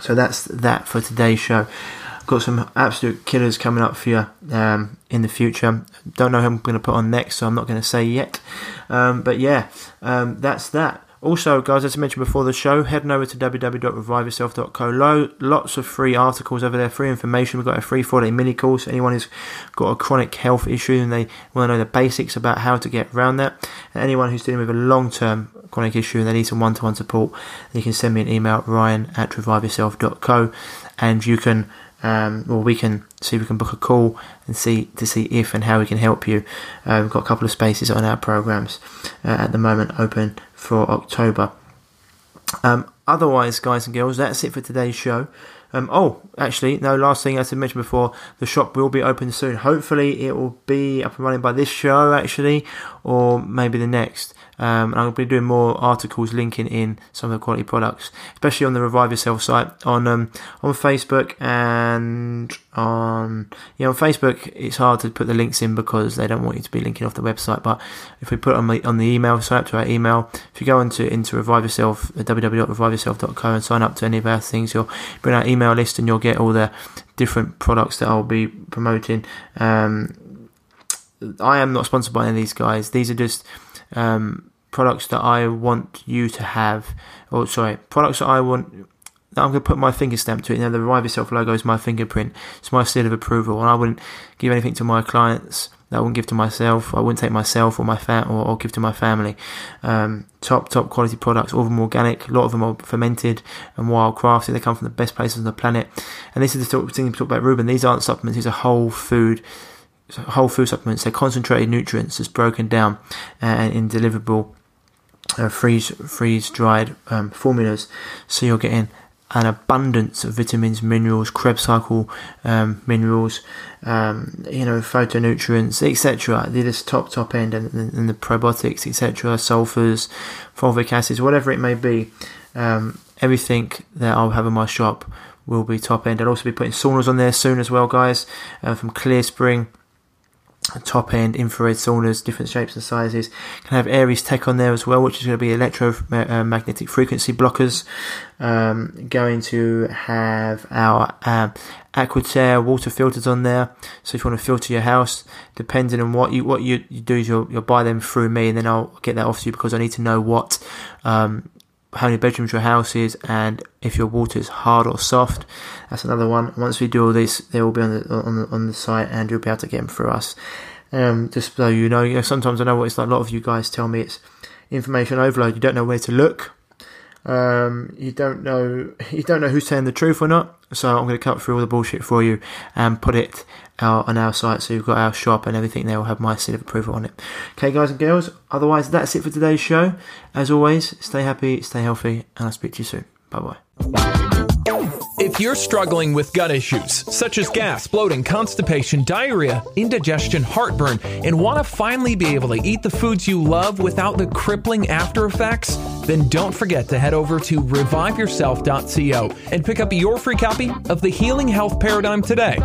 So that's that for today's show. Got some absolute killers coming up for you. Um, in the future. Don't know who I'm going to put on next, so I'm not going to say yet. Um, but yeah, um, that's that. Also, guys, as I mentioned before the show, head over to www.reviveyourself.co. Lo- lots of free articles over there, free information. We've got a free four day mini course. Anyone who's got a chronic health issue and they want to know the basics about how to get around that, and anyone who's dealing with a long term chronic issue and they need some one to one support, you can send me an email, ryan at reviveyourself.co, and you can um, we can see if we can book a call and see to see if and how we can help you. Uh, we've got a couple of spaces on our programs uh, at the moment open for October. Um, otherwise, guys and girls, that's it for today's show. Um, oh, actually, no. Last thing, I mentioned before, the shop will be open soon. Hopefully, it will be up and running by this show, actually, or maybe the next. Um, and to be doing more articles linking in some of the quality products, especially on the Revive Yourself site on um, on Facebook and on yeah on Facebook. It's hard to put the links in because they don't want you to be linking off the website. But if we put on the on the email, sign up to our email. If you go into into Revive Yourself, uh, www.reviveyourself.co and sign up to any of our things, you'll bring our email list and you'll get all the different products that I'll be promoting. Um, I am not sponsored by any of these guys. These are just um, products that I want you to have, or sorry, products that I want. That I'm going to put my finger stamp to it. You know, the Revive Yourself logo is my fingerprint. It's my seal of approval, and I wouldn't give anything to my clients that I wouldn't give to myself. I wouldn't take myself or my fam or, or give to my family. Um, top top quality products, all of them organic. A lot of them are fermented and wild crafted. They come from the best places on the planet. And this is the thing we talk about, Ruben. These aren't supplements. These are whole food. Whole food supplements. They're concentrated nutrients that's broken down and in deliverable uh, freeze freeze dried um, formulas. So you're getting an abundance of vitamins, minerals, Krebs cycle um, minerals, um, you know, phytonutrients, etc. They're just top top end, and, and the probiotics, etc. Sulfurs, fulvic acids, whatever it may be. Um, everything that I'll have in my shop will be top end. I'll also be putting saunas on there soon as well, guys, uh, from Clear Spring top end infrared saunas, different shapes and sizes. Can have Aires Tech on there as well, which is going to be electromagnetic frequency blockers. Um, going to have our um, Aquaterra water filters on there. So if you want to filter your house, depending on what you what you, you do, is you'll, you'll buy them through me, and then I'll get that off to you because I need to know what um, how many bedrooms your house is and if your water is hard or soft. That's another one. Once we do all this, they will be on the on the, on the site and you'll be able to get them through us. Um, just so you know, you know, sometimes I know what it's like. A lot of you guys tell me it's information overload. You don't know where to look. Um, you don't know you don't know who's telling the truth or not. So I'm going to cut through all the bullshit for you and put it out on our site. So you've got our shop and everything there will have my seal of approval on it. Okay, guys and girls. Otherwise, that's it for today's show. As always, stay happy, stay healthy, and I'll speak to you soon. Bye bye. If you're struggling with gut issues such as gas, bloating, constipation, diarrhea, indigestion, heartburn, and want to finally be able to eat the foods you love without the crippling after effects, then don't forget to head over to reviveyourself.co and pick up your free copy of The Healing Health Paradigm today.